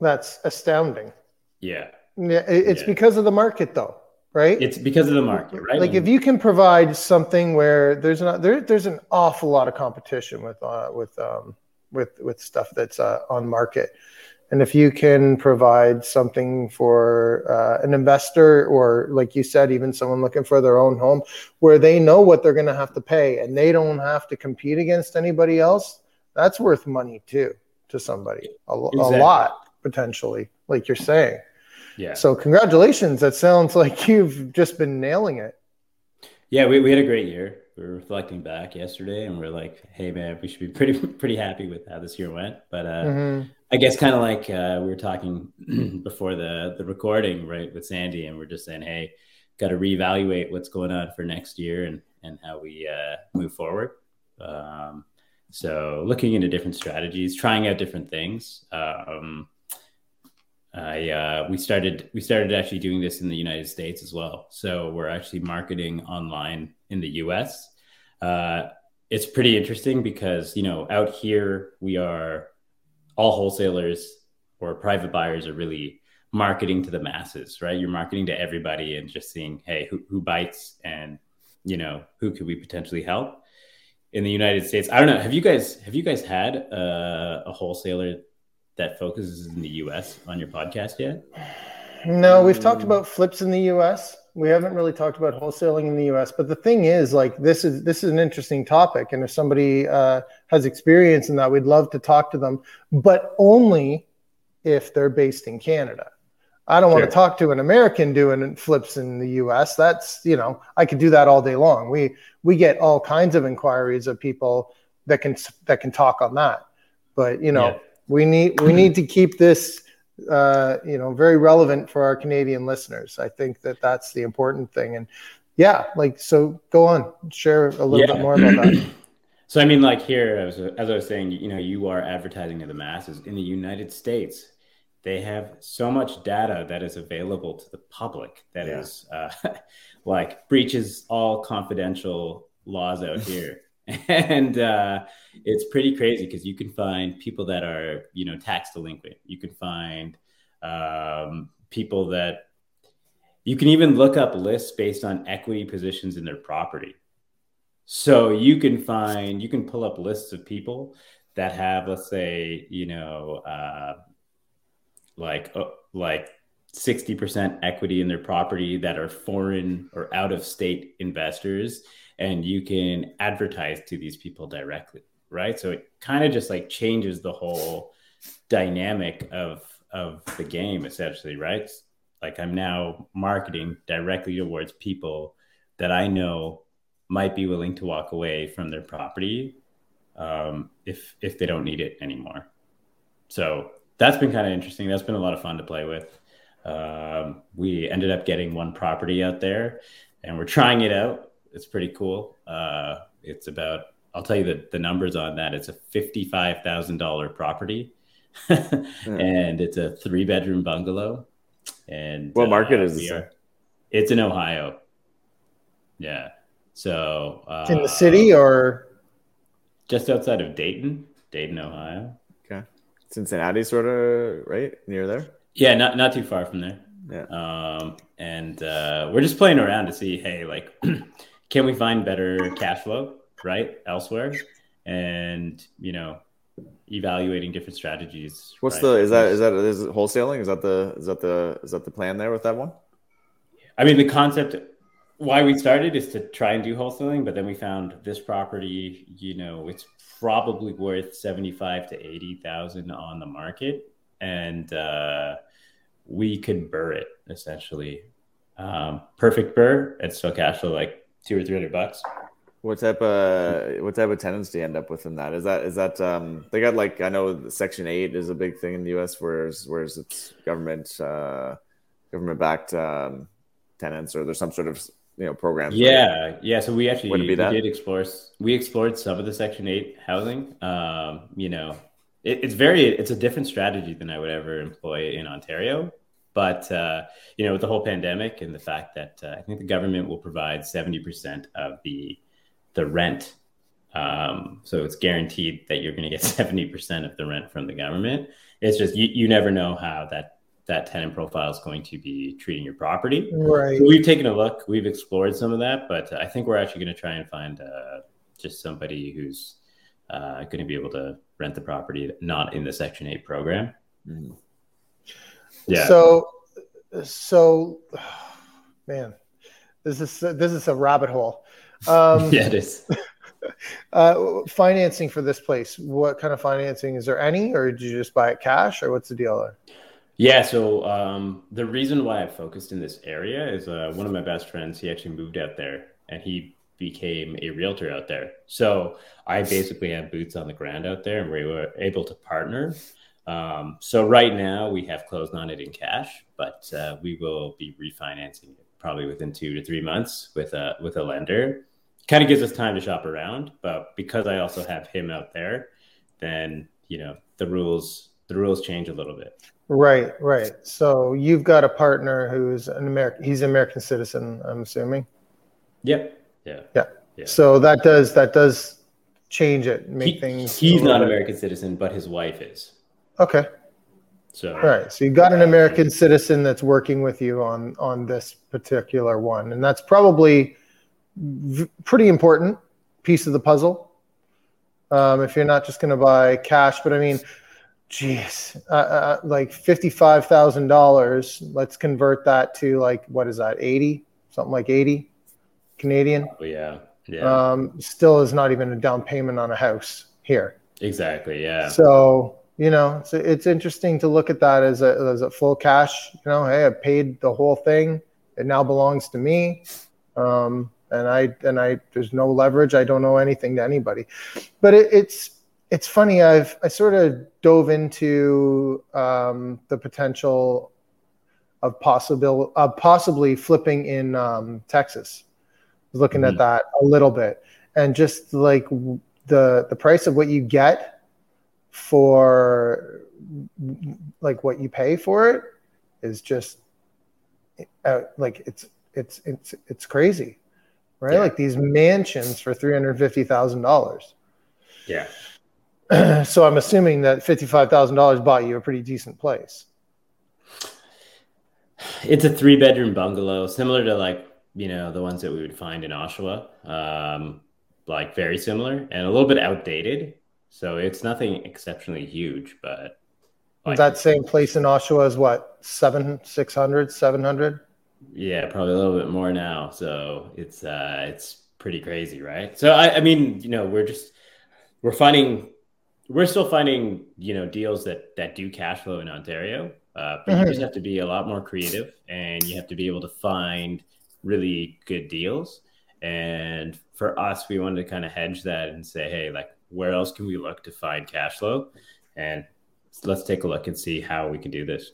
That's astounding. Yeah, Yeah, it's Yeah. because of the market, though, right? it's because of the market, right? Like if you can provide something where there's not there, there's an awful lot of competition with uh, with um, with with stuff that's uh, on market, and if you can provide something for uh, an investor or like you said, even someone looking for their own home, where they know what they're going to have to pay and they don't have to compete against anybody else, that's worth money too to somebody, a, a lot potentially, like you're saying. Yeah, So congratulations. That sounds like you've just been nailing it. yeah, we, we had a great year. We were reflecting back yesterday, and we're like, hey man, we should be pretty pretty happy with how this year went. But uh, Mhm. I guess kind of like uh, we were talking before the the recording, right, with Sandy, and we're just saying, hey, got to reevaluate what's going on for next year and and how we uh, move forward. Um, so looking into different strategies, trying out different things. Um, I uh, we started we started actually doing this in the United States as well. So we're actually marketing online in the U.S. Uh, it's pretty interesting because you know out here we are all wholesalers or private buyers are really marketing to the masses, right? You're marketing to everybody and just seeing, hey, who, who bites and you know who could we potentially help in the United States. I don't know. Have you guys have you guys had uh, a wholesaler that focuses in the U.S. on your podcast yet? No, we've talked about flips in the US. We haven't really talked about wholesaling in the US. But the thing is, like, this is this is an interesting topic, and if somebody uh, has experience in that, we'd love to talk to them, but only if they're based in Canada. I don't want to talk to an American doing flips in the US. That's you know, I could do that all day long. We we get all kinds of inquiries of people that can that can talk on that. But you know, Yeah. We need we need to keep this uh, you know very relevant for our Canadian listeners. I think that that's the important thing. And yeah, like so, go on, share a little Yeah. bit more about that. So I mean, like here, as, as I was saying, you know, you are advertising to the masses in the United States. They have so much data that is available to the public that Yeah. is uh, like breaches all confidential laws out here, and uh, it's pretty crazy because you can find people that are you know tax delinquent. You can find um, people that you can even look up lists based on equity positions in their property. So you can find, you can pull up lists of people that have, let's say, you know, uh, like uh, like sixty percent equity in their property that are foreign or out of state investors, and you can advertise to these people directly, right? So it kind of just like changes the whole dynamic of of the game, essentially, right? Like I'm now marketing directly towards people that I know might be willing to walk away from their property um, if if they don't need it anymore. So that's been kind of interesting. That's been a lot of fun to play with. Um, we ended up getting one property out there, and we're trying it out. It's pretty cool. Uh, it's about I'll tell you the, the numbers on that. It's a fifty five thousand dollar property, and it's a three bedroom bungalow. And What market uh, is we this are- It's in Ohio. Yeah. So uh, In the city or just outside of Dayton, Dayton, Ohio. Okay. Cincinnati, sort of, right? Near there? Yeah, not not too far from there. Yeah. Um, and uh, we're just playing around to see, hey, like, can we find better cash flow, right, elsewhere, and you know, evaluating different strategies. What's right? the, is that, is that, is it wholesaling? Is that the, is that the, is that the plan there with that one? I mean, the concept why we started is to try and do wholesaling, but then we found this property, you know, it's probably worth 75 to 80,000 on the market. And uh, we could BRRRR it essentially. Um, perfect BRRRR and still cash flow like two or 300 bucks. What type of what type of tenants do you end up with in that? Is that is that um they got like I know Section Eight is a big thing in the U.S. Whereas whereas it's government uh, government backed um, tenants or there's some sort of you know program. Yeah, yeah. So we actually we did explore we explored some of the Section Eight housing. Um, you know, it, it's very it's a different strategy than I would ever employ in Ontario. But uh, you know, with the whole pandemic and the fact that uh, I think the government will provide seventy percent of the the rent. Um, so it's guaranteed that you're going to get 70% of the rent from the government. It's just you, you never know how that that tenant profile is going to be treating your property. Right. So we've taken a look, we've explored some of that, but I think we're actually going to try and find uh, just somebody who's uh, going to be able to rent the property not in the Section 8 program. Mm-hmm. Yeah. So, so, man, this is this is a rabbit hole. Um, yeah, it is. Uh, financing for this place. What kind of financing is there? Any, or did you just buy it cash, or what's the deal there? Yeah, so um, the reason why I focused in this area is uh, one of my best friends. He actually moved out there, and he became a realtor out there. So I basically have boots on the ground out there, and we were able to partner. Um, so right now we have closed on it in cash, but uh, we will be refinancing it probably within two to three months with a with a lender kind of gives us time to shop around. But because I also have him out there, then you know the rules the rules change a little bit. Right, right. So you've got a partner who's an American. He's an American citizen. I'm assuming. Yep. Yeah. Yeah. Yeah. So that does that does change it, make he, things. He's not an American citizen, but his wife is. Okay. So all right. So you got an American citizen that's working with you on on this particular one, and that's probably pretty important piece of the puzzle. Um, if you're not just going to buy cash, but I mean, geez, uh, uh, like fifty-five thousand dollars. Let's convert that to like what is that? Eighty, something like eighty Canadian. Oh, yeah, yeah. Um, still is not even a down payment on a house here. Exactly. Yeah. So you know, it's it's interesting to look at that as a as a full cash. You know, hey, I paid the whole thing. It now belongs to me. Um, and I and I there's no leverage. I don't know anything to anybody, but it, it's it's funny. I've I sort of dove into um, the potential of possible of possibly flipping in um, Texas. Looking mm-hmm. at that a little bit, and just like the the price of what you get for like what you pay for it is just uh, like it's it's it's it's crazy right? Yeah. Like these mansions for three hundred fifty thousand dollars. Yeah. so I'm assuming that fifty-five thousand dollars bought you a pretty decent place. It's a three-bedroom bungalow, similar to like you know the ones that we would find in Oshawa, um, like very similar and a little bit outdated. So it's nothing exceptionally huge, but like, that same place in Oshawa is what seven, six hundred, seven hundred. Yeah, probably a little bit more now. So it's uh it's pretty crazy, right? So I, I mean, you know, we're just we're finding we're still finding, you know, deals that that do cash flow in Ontario. Uh, but mm-hmm. you just have to be a lot more creative and you have to be able to find really good deals. And for us, we wanted to kind of hedge that and say, hey, like, where else can we look to find cash flow? And let's take a look and see how we can do this.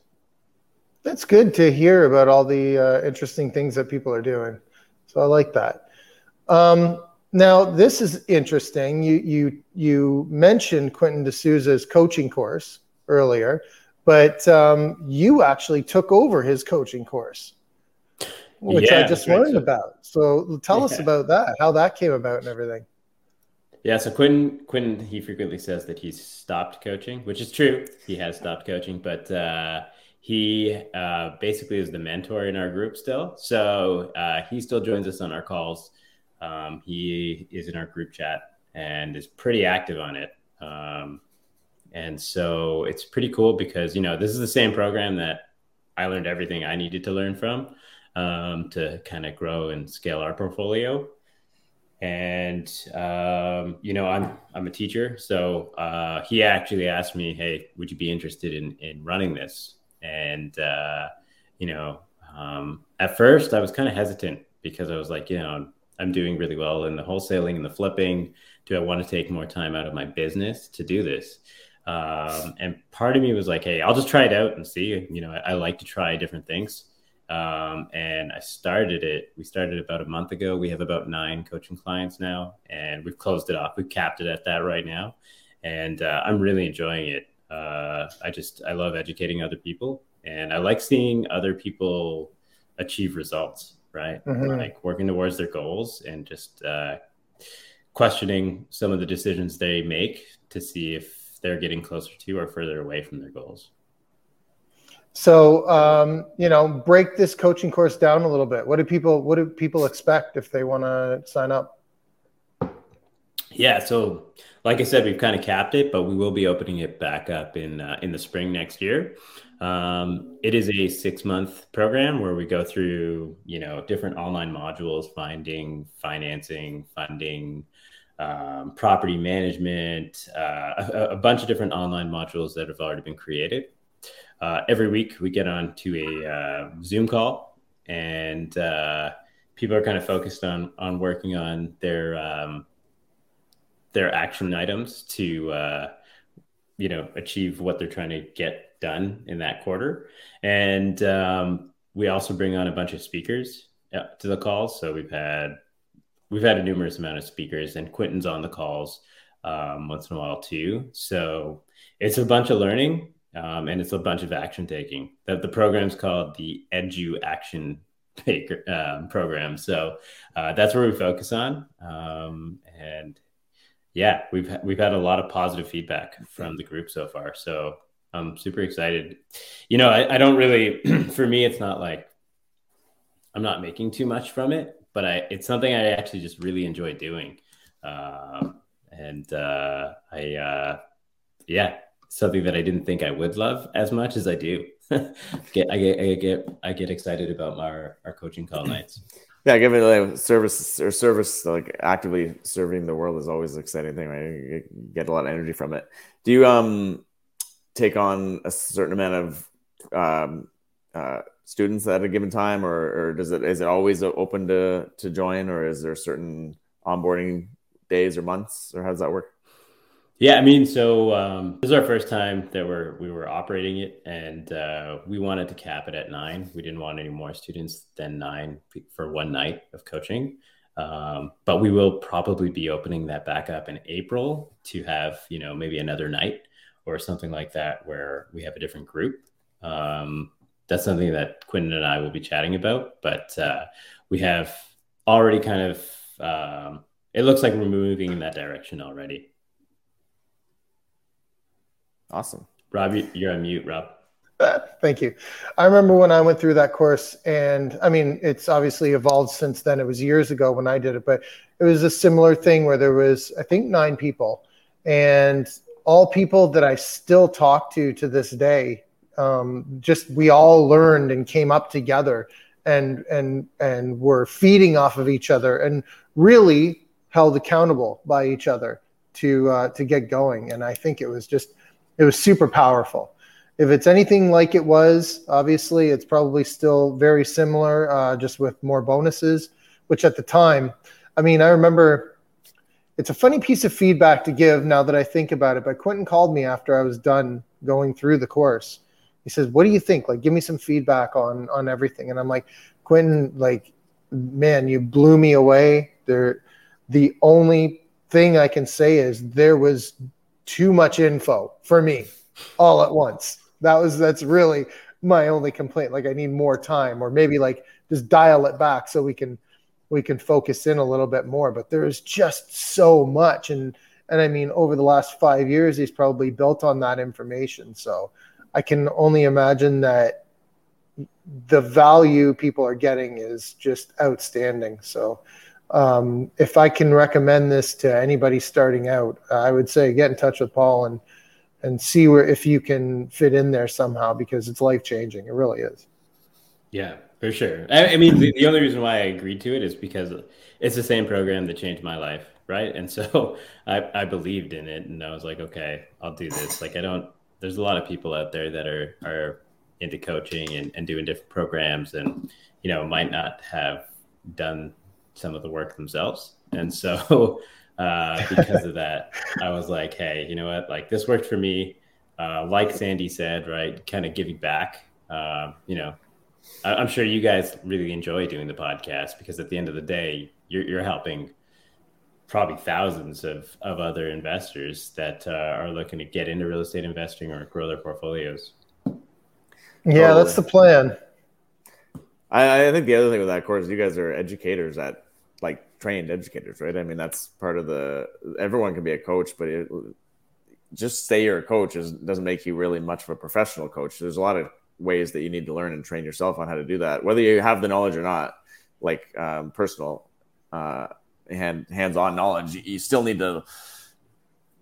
That's good to hear about all the uh, interesting things that people are doing. So I like that. Um, now this is interesting. You you you mentioned Quentin D'Souza's coaching course earlier, but um, you actually took over his coaching course, which yeah, I just learned right. about. So tell yeah. us about that, how that came about, and everything. Yeah, so Quinn Quinn he frequently says that he's stopped coaching, which is true. He has stopped coaching, but uh, he uh, basically is the mentor in our group still. So uh, he still joins us on our calls. Um, he is in our group chat and is pretty active on it. Um, and so it's pretty cool because, you know, this is the same program that I learned everything I needed to learn from. um, to kind of grow and scale our portfolio. And um, you know, I'm I'm a teacher, so uh, he actually asked me, "Hey, would you be interested in in running this?" And uh, you know, um, at first I was kind of hesitant because I was like, you know, I'm doing really well in the wholesaling and the flipping. Do I want to take more time out of my business to do this? Um, and part of me was like, hey, I'll just try it out and see. You know, I, I like to try different things. Um, and I started it. We started about a month ago. We have about nine coaching clients now, and we've closed it off. We've capped it at that right now, and uh, I'm really enjoying it. Uh, I just I love educating other people, and I like seeing other people achieve results. Right, mm-hmm. like working towards their goals and just uh, questioning some of the decisions they make to see if they're getting closer to or further away from their goals. So, um, you know, break this coaching course down a little bit. What do people What do people expect if they want to sign up? Yeah, so like I said, we've kind of capped it, but we will be opening it back up in uh, in the spring next year. Um, it is a six month program where we go through, you know, different online modules, finding financing, funding, um, property management, uh, a, a, bunch of different online modules that have already been created uh, every week we get on to a uh, Zoom call, and uh, people are kind of focused on on working on their um, their action items to uh, you know achieve what they're trying to get done in that quarter. And um, we also bring on a bunch of speakers uh, to the calls. So we've had we've had a numerous amount of speakers, and Quentin's on the calls um, once in a while too. So it's a bunch of learning um, and it's a bunch of action taking. The, the program's called the Edu Action um, program. So uh, that's where we focus on. Um, and yeah, we've we've had a lot of positive feedback from the group so far. So I'm super excited. You know, I, I don't really. for me, it's not like I'm not making too much from it, but I it's something I actually just really enjoy doing. Um, and uh, I uh, yeah, something that I didn't think I would love as much as I do. get, I get, I get, I get excited about our, our coaching call nights. Yeah, give giving like service or service, like actively serving the world is always an exciting thing, right? You get a lot of energy from it. Do you um take on a certain amount of um, uh, students at a given time, or, or does it is it always open to to join, or is there certain onboarding days or months, or how does that work? Yeah, I mean, so um, this is our first time that we're we were operating it, and uh, we wanted to cap it at nine. We didn't want any more students than nine for one night of coaching. Um, but we will probably be opening that back up in April to have you know maybe another night or something like that where we have a different group. Um, that's something that Quentin and I will be chatting about. But uh, we have already kind of um, it looks like we're moving in that direction already. Awesome. Rob, you're on mute, Rob. Thank you. I remember when I went through that course, and I mean, it's obviously evolved since then. It was years ago when I did it, but it was a similar thing where there was, I think, nine people, and all people that I still talk to to this day. Um, just we all learned and came up together, and and and were feeding off of each other, and really held accountable by each other to uh, to get going. And I think it was just it was super powerful. If it's anything like it was, obviously, it's probably still very similar, uh, just with more bonuses, which at the time, I mean, I remember it's a funny piece of feedback to give now that I think about it. But Quentin called me after I was done going through the course. He says, What do you think? Like, give me some feedback on on everything. And I'm like, Quentin, like, man, you blew me away. There the only thing I can say is there was too much info for me all at once. That was that's really my only complaint. Like I need more time, or maybe like just dial it back so we can we can focus in a little bit more. But there is just so much, and and I mean over the last five years, he's probably built on that information. So I can only imagine that the value people are getting is just outstanding. So um, if I can recommend this to anybody starting out, I would say get in touch with Paul and and see where if you can fit in there somehow because it's life changing. It really is. Yeah, for sure. I, I mean, the, the, only reason why I agreed to it is because it's the same program that changed my life, right? And so I, I believed in it, and I was like, okay, I'll do this. Like, I don't. There's a lot of people out there that are are into coaching and, and doing different programs, and you know, might not have done some of the work themselves. And so, uh, because of that, I was like, hey, you know what? Like, this worked for me. Uh, like Sandy said, right? Kind of giving back. Uh, you know, I, am sure you guys really enjoy doing the podcast because at the end of the day, you're, you're helping probably thousands of, of other investors that uh, are looking to get into real estate investing or grow their portfolios. Yeah, that's the plan. I, I think the other thing with that of course, you guys are educators at like trained educators, right? I mean, that's part of the. Everyone can be a coach, but it, just say you're a coach is, doesn't make you really much of a professional coach. There's a lot of ways that you need to learn and train yourself on how to do that, whether you have the knowledge or not. Like um, personal, uh, hand hands-on knowledge, you still need to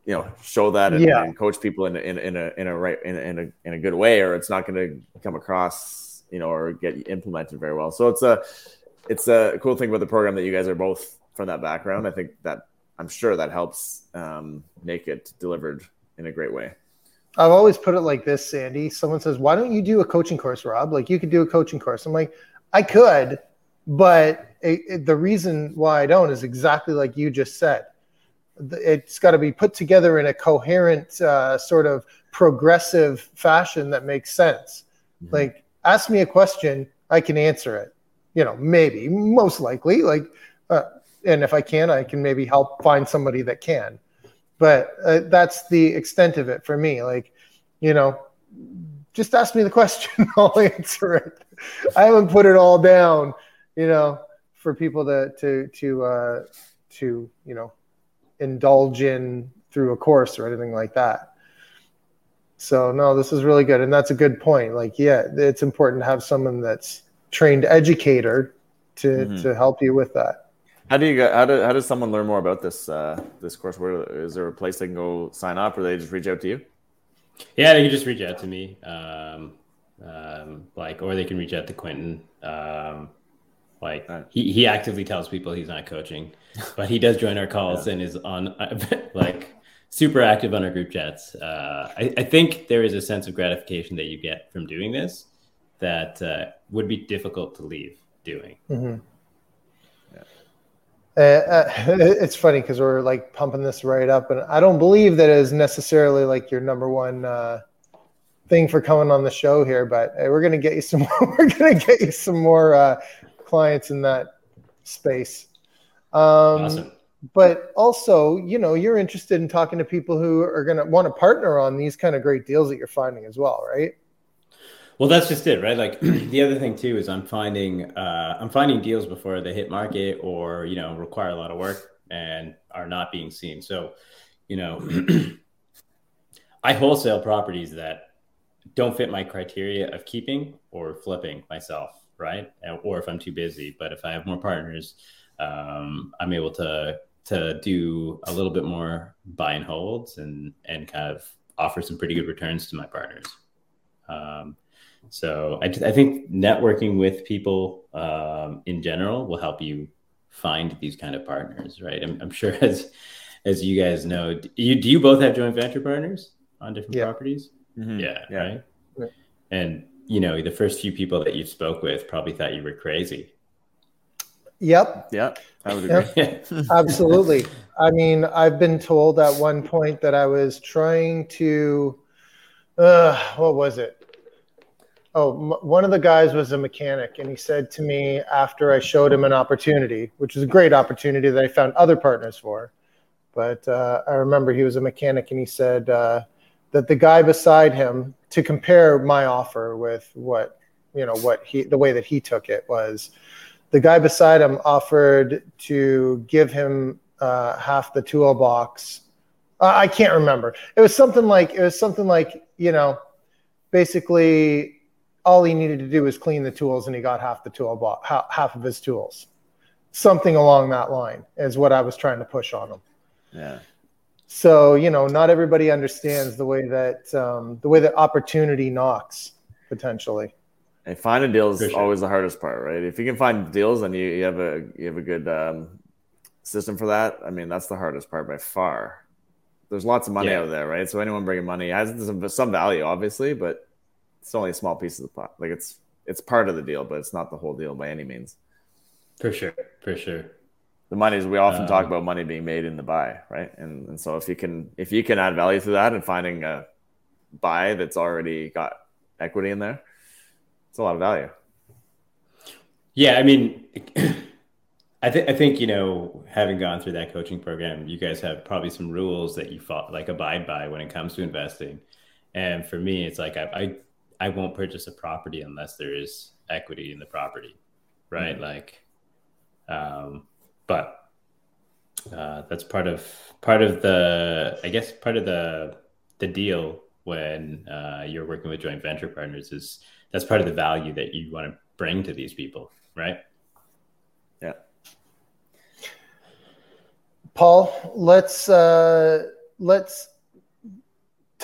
you know show that and, yeah. and coach people in, in, in a in a right in, in a in a good way or it's not going to come across you know, or get implemented very well. So it's a it's a cool thing about the program that you guys are both from that background. I think that I'm sure that helps um, make it delivered in a great way. I've always put it like this, Sandy. Someone says, "Why don't you do a coaching course, Rob? Like you could do a coaching course." I'm like, I could, but it, it, the reason why I don't is exactly like you just said. It's got to be put together in a coherent, uh, sort of progressive fashion that makes sense. Mm-hmm. Like ask me a question, I can answer it. You know, maybe, most likely. Like, uh, and if I can, I can maybe help find somebody that can. But uh, that's the extent of it for me. Like, you know, just ask me the question, I'll answer it. I haven't put it all down, you know, for people to to to uh, to you know indulge in through a course or anything like that. So no, this is really good, and that's a good point. Like, yeah, it's important to have someone that's trained educator to mm-hmm. to help you with that. How do you go, how do how does someone learn more about this uh, this course? Where is there a place they can go sign up, or they just reach out to you? Yeah, they can just reach out to me, um, um, like, or they can reach out to Quentin. Um, like right. he, he actively tells people he's not coaching, but he does join our calls yeah. and is on like super active on our group chats. Uh, I, I, think there is a sense of gratification that you get from doing this that uh, would be difficult to leave doing. Mm-hmm. Uh, uh it's funny because we're like pumping this right up, and I don't believe that is necessarily like your number one uh, thing for coming on the show here. But we're gonna get you some. More, we're gonna get you some more uh, clients in that space. Um, awesome but also, you know, you're interested in talking to people who are going to want to partner on these kind of great deals that you're finding as well, right? Well, that's just it, right? Like the other thing too is I'm finding uh, I'm finding deals before they hit market or you know require a lot of work and are not being seen. So, you know, I wholesale properties that don't fit my criteria of keeping or flipping myself, right? Or if I'm too busy. But if I have more partners, um, I'm able to to do a little bit more buy and holds and and kind of offer some pretty good returns to my partners. Um, so I, I think networking with people um, in general will help you find these kind of partners, right? I'm, I'm, sure as as you guys know, do you, do you both have joint venture partners on different yeah. properties? Mm-hmm. Yeah, yeah, right. Yeah. And you know, the first few people that you spoke with probably thought you were crazy Yep. Yep. I would agree. Yep. Absolutely. I mean, I've been told at one point that I was trying to, uh, what was it? Oh, m- one of the guys was a mechanic, and he said to me after I showed him an opportunity, which was a great opportunity that I found other partners for. But uh, I remember he was a mechanic, and he said uh, that the guy beside him, to compare my offer with what you know, what he, the way that he took it was the guy beside him offered to give him uh, half the toolbox. I can't remember. It was something like it was something like you know, basically all he needed to do was clean the tools, and he got half the toolbox, half of his tools. Something along that line is what I was trying to push on him. Yeah. So you know, not everybody understands the way that um, the way that opportunity knocks potentially. And finding deals is always the hardest part, right? If you can find deals and you, you have a you have a good um, system for that, I mean that's the hardest part by far. There's lots of money Yeah. out there, right? So anyone bringing money has some, some value, obviously, but it's only a small piece of the pot. Like it's it's part of the deal, but it's not the whole deal by any means. For sure. For sure. The money is we often talk Um, about money being made in the buy, right? And and so if you can if you can add value to that and finding a buy that's already got equity in there, it's a lot of value. Yeah, I mean, I think I think you know, having gone through that coaching program, you guys have probably some rules that you fought, like abide by when it comes to investing. And for me, it's like I I, I won't purchase a property unless there is equity in the property, right? Like, um, but uh, that's part of part of the I guess part of the the deal when uh, you're working with joint venture partners is that's part of the value that you want to bring to these people, right? Yeah. Paul, let's uh, let's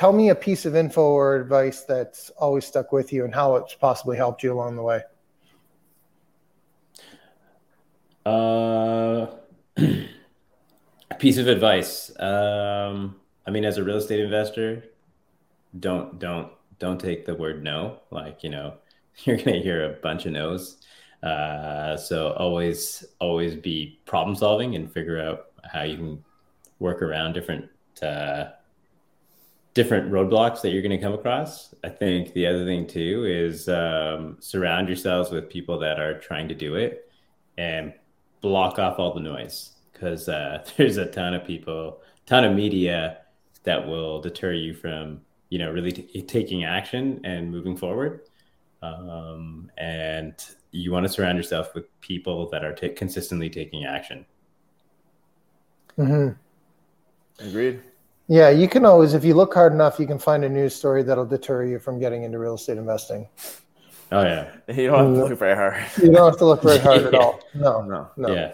tell me a piece of info or advice that's always stuck with you and how it's possibly helped you along the way. Uh, a piece of advice. Um, I mean, as a real estate investor, don't don't don't take the word no. Like you know, you're gonna hear a bunch of no's. Uh, so always always be problem solving and figure out how you can work around different uh, different roadblocks that you're going to come across. I think the other thing too is um, surround yourselves with people that are trying to do it and block off all the noise because uh, there's a ton of people, ton of media that will deter you from you know really t- taking action and moving forward. Um, and you want to surround yourself with people that are ta consistently taking action. hmm Agreed. Yeah, you can always, if you look hard enough, you can find a news story that'll deter you from getting into real estate investing. Oh yeah, You don't have to look very hard. You don't have to look very hard at all. No, No. no. yeah.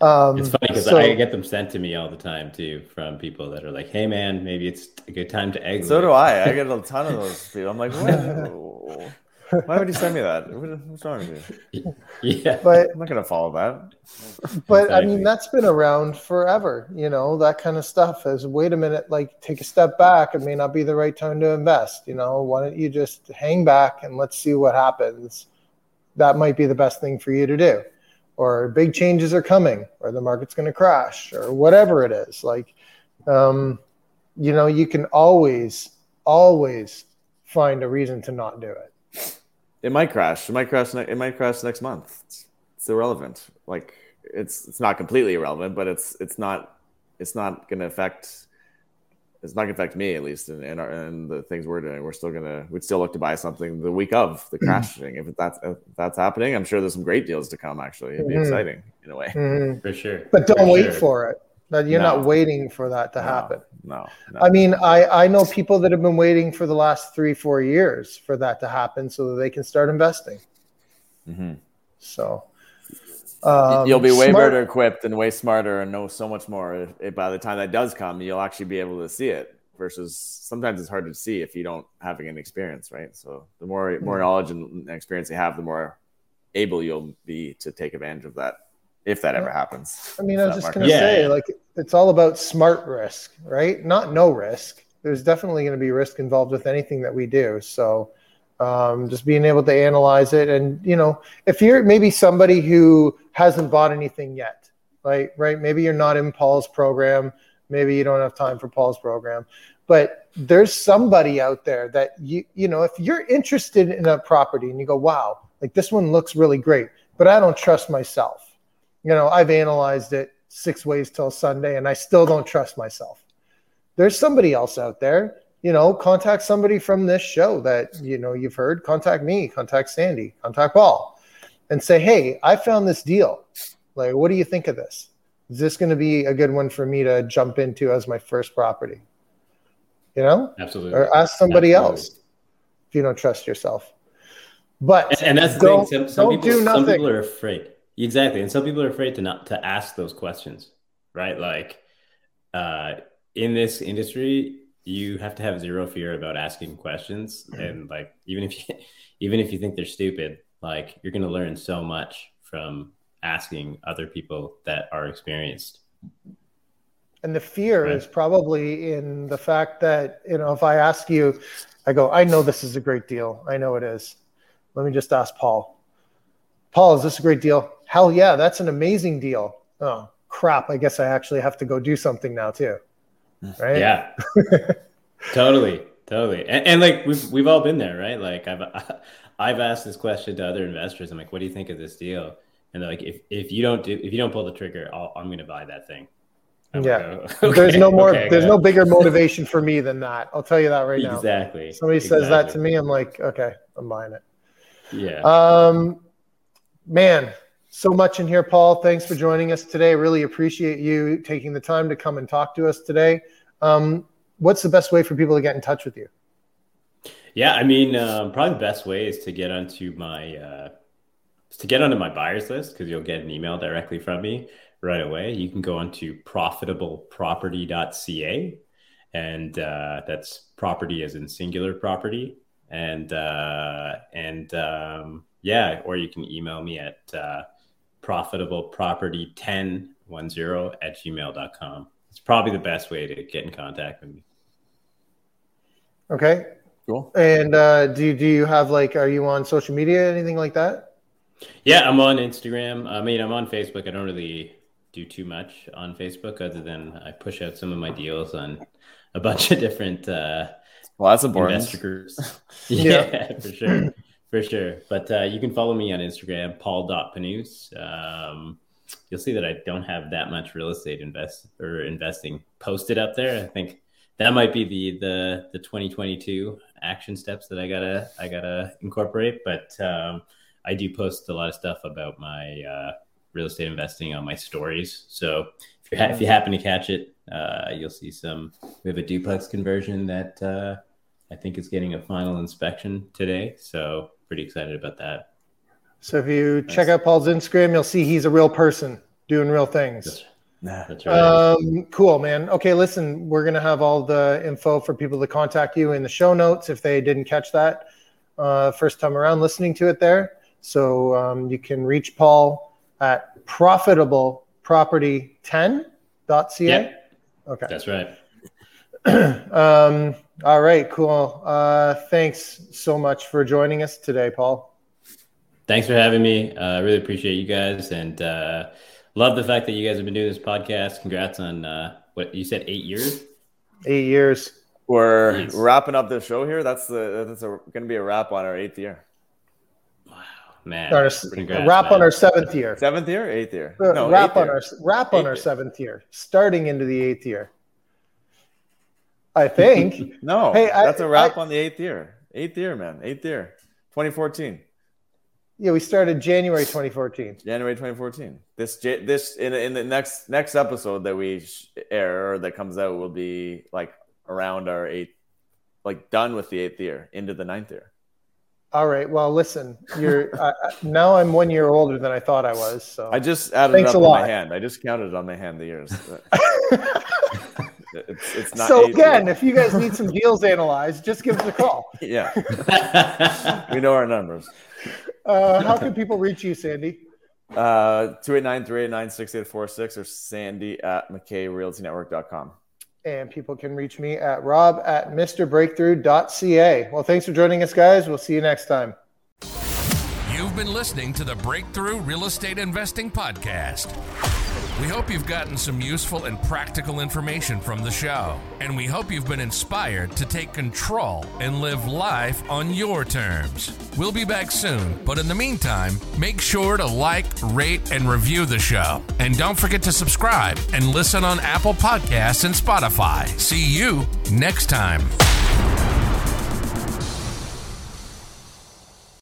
Um, It's funny because so- I get them sent to me all the time too from people that are like, "Hey man, maybe it's a good time to exit." So do I. I get a ton of those people. I'm like, what? Why would you send me that? What's wrong with you? Yeah, but I'm not gonna follow that. but I mean that's been around forever. You know that kind of stuff. is. wait a minute, like take a step back. It may not be the right time to invest. You know, why don't you just hang back and let's see what happens? That might be the best thing for you to do. Or big changes are coming, or the market's going to crash, or whatever it is. Like, um, you know, you can always, always find a reason to not do it. It might crash. It might crash. Ne- it might crash next month. It's, it's irrelevant. Like it's it's not completely irrelevant, but it's it's not it's not gonna affect. It's not gonna affect me at least, and and, our, and the things we're doing. We're still gonna we'd still look to buy something the week of the crashing. if that's if that's happening, I'm sure there's some great deals to come. Actually, it'd be Mhm. exciting in a way. Mhm. for sure. But don't For wait sure. for it. That you're No. not waiting for that to No, happen. No, no. I mean, I, I know people that have been waiting for the last three, four years for that to happen so that they can start investing. Mhm. So um, you'll be way smart- better equipped and way smarter and know so much more. If, if by the time that does come, you'll actually be able to see it. Versus sometimes it's hard to see if you don't have any experience, right? So the more Hmm. more knowledge and experience you have, the more able you'll be to take advantage of that if that ever happens. I mean, I was just going to Yeah, say, like, it's all about smart risk, right? Not no risk. There's definitely going to be risk involved with anything that we do. So, um, just being able to analyze it, and you know, if you're maybe somebody who hasn't bought anything yet, right? Right? Maybe you're not in Paul's program. Maybe you don't have time for Paul's program, but there's somebody out there that you you know, if you're interested in a property and you go, wow, like this one looks really great, but I don't trust myself you know, I've analyzed it six ways till Sunday and I still don't trust myself. There's somebody else out there, you know, contact somebody from this show that, you know, you've heard, contact me, contact Sandy, contact Paul and say, Hey, I found this deal. Like, what do you think of this? Is this going to be a good one for me to jump into as my first property? You know, Absolutely. or ask somebody Absolutely. else if you don't trust yourself. But And, and that's the thing. Some, some people, do some nothing. people are afraid. Exactly, and some people are afraid to not to ask those questions, right? Like, uh, in this industry, you have to have zero fear about asking questions, and like even if you even if you think they're stupid, like you're going to learn so much from asking other people that are experienced. And the fear right. is probably in the fact that, you know, if I ask you, I go, I know this is a great deal. I know it is. Let me just ask Paul. Paul, is this a great deal? Hell yeah, that's an amazing deal. Oh, crap. I guess I actually have to go do something now too. Right? Yeah. totally. Totally. And, and, like we've we've all been there, right? Like I've I've asked this question to other investors. I'm like, what do you think of this deal? And they're like, if, if you don't do if you don't pull the trigger, i am going to buy that thing. I'm yeah, like, oh, okay, there's no more. Okay, there's no bigger motivation for me than that. I'll tell you that right now. Exactly. Somebody exactly. says that to me, I'm like, okay, I'm buying it. Yeah. Um, man, so much in here, Paul. Thanks for joining us today. Really appreciate you taking the time to come and talk to us today. Um, what's the best way for people to get in touch with you? Yeah, I mean, um, probably the best way is to get onto my uh, to get onto my buyers list because you'll get an email directly from me right away. You can go onto profitableproperty.ca, and uh, that's property as in singular property, and uh, and um, yeah, or you can email me at uh, profitableproperty1010 at gmail.com. It's probably the best way to get in contact with me. Okay. Cool. And uh, do do you have like are you on social media anything like that? Yeah, I'm on Instagram. I mean, I'm on Facebook. I don't really do too much on Facebook other than I push out some of my deals on a bunch of different uh well, that's important. Investor groups. yeah, yeah, for sure. For sure. But uh, you can follow me on Instagram, paul.panus. Um, you'll see that I don't have that much real estate invest or investing posted up there. I think that might be the the the 2022 action steps that I gotta I gotta incorporate. But um, I do post a lot of stuff about my uh, real estate investing on my stories. So if you ha- if you happen to catch it, uh, you'll see some. We have a duplex conversion that uh, I think is getting a final inspection today. So pretty excited about that. So if you nice. check out Paul's Instagram, you'll see he's a real person doing real things. That's, nah, that's right. Um, cool, man. Okay, listen, we're gonna have all the info for people to contact you in the show notes if they didn't catch that uh, first time around listening to it there. So um, you can reach Paul at profitableproperty10.ca. Yeah. Okay. That's right. um, all right, cool. Uh, thanks so much for joining us today, Paul. Thanks for having me. Uh, I really appreciate you guys and uh, love the fact that you guys have been doing this podcast. Congrats on uh, what you said, eight years. Eight years. We're Jeez. wrapping up the show here. That's the that's going to be a wrap on our eighth year Wow, man. Our, Congrats, wrap man. on our seventh year. Seventh year, eighth year. Uh, no, wrap on year. our wrap on our seventh year, starting into the eighth year. I think. no, hey, that's I, a wrap I, on the eighth year. Eighth year, man. Eighth year. 2014. Yeah, we started January 2014. January 2014. This this in in the next next episode that we air or that comes out will be like around our eighth, like done with the eighth year into the ninth year. All right. Well, listen, you're uh, now I'm one year older than I thought I was. So I just added Thanks it up on my hand. I just counted it on my hand the years. it's, it's not. So again, if you guys need some deals analyzed, just give us a call. yeah, we know our numbers. Uh, how can people reach you, Sandy? Uh, 289-389-6846 or sandy at mckayrealtynetwork.com and people can reach me at rob at mrbreakthrough.ca. Well, thanks for joining us, guys. We'll see you next time. You've been listening to the Breakthrough Real Estate Investing Podcast. We hope you've gotten some useful and practical information from the show, and we hope you've been inspired to take control and live life on your terms. We'll be back soon, but in the meantime, make sure to like, rate, and review the show. And don't forget to subscribe and listen on Apple Podcasts and Spotify. See you next time.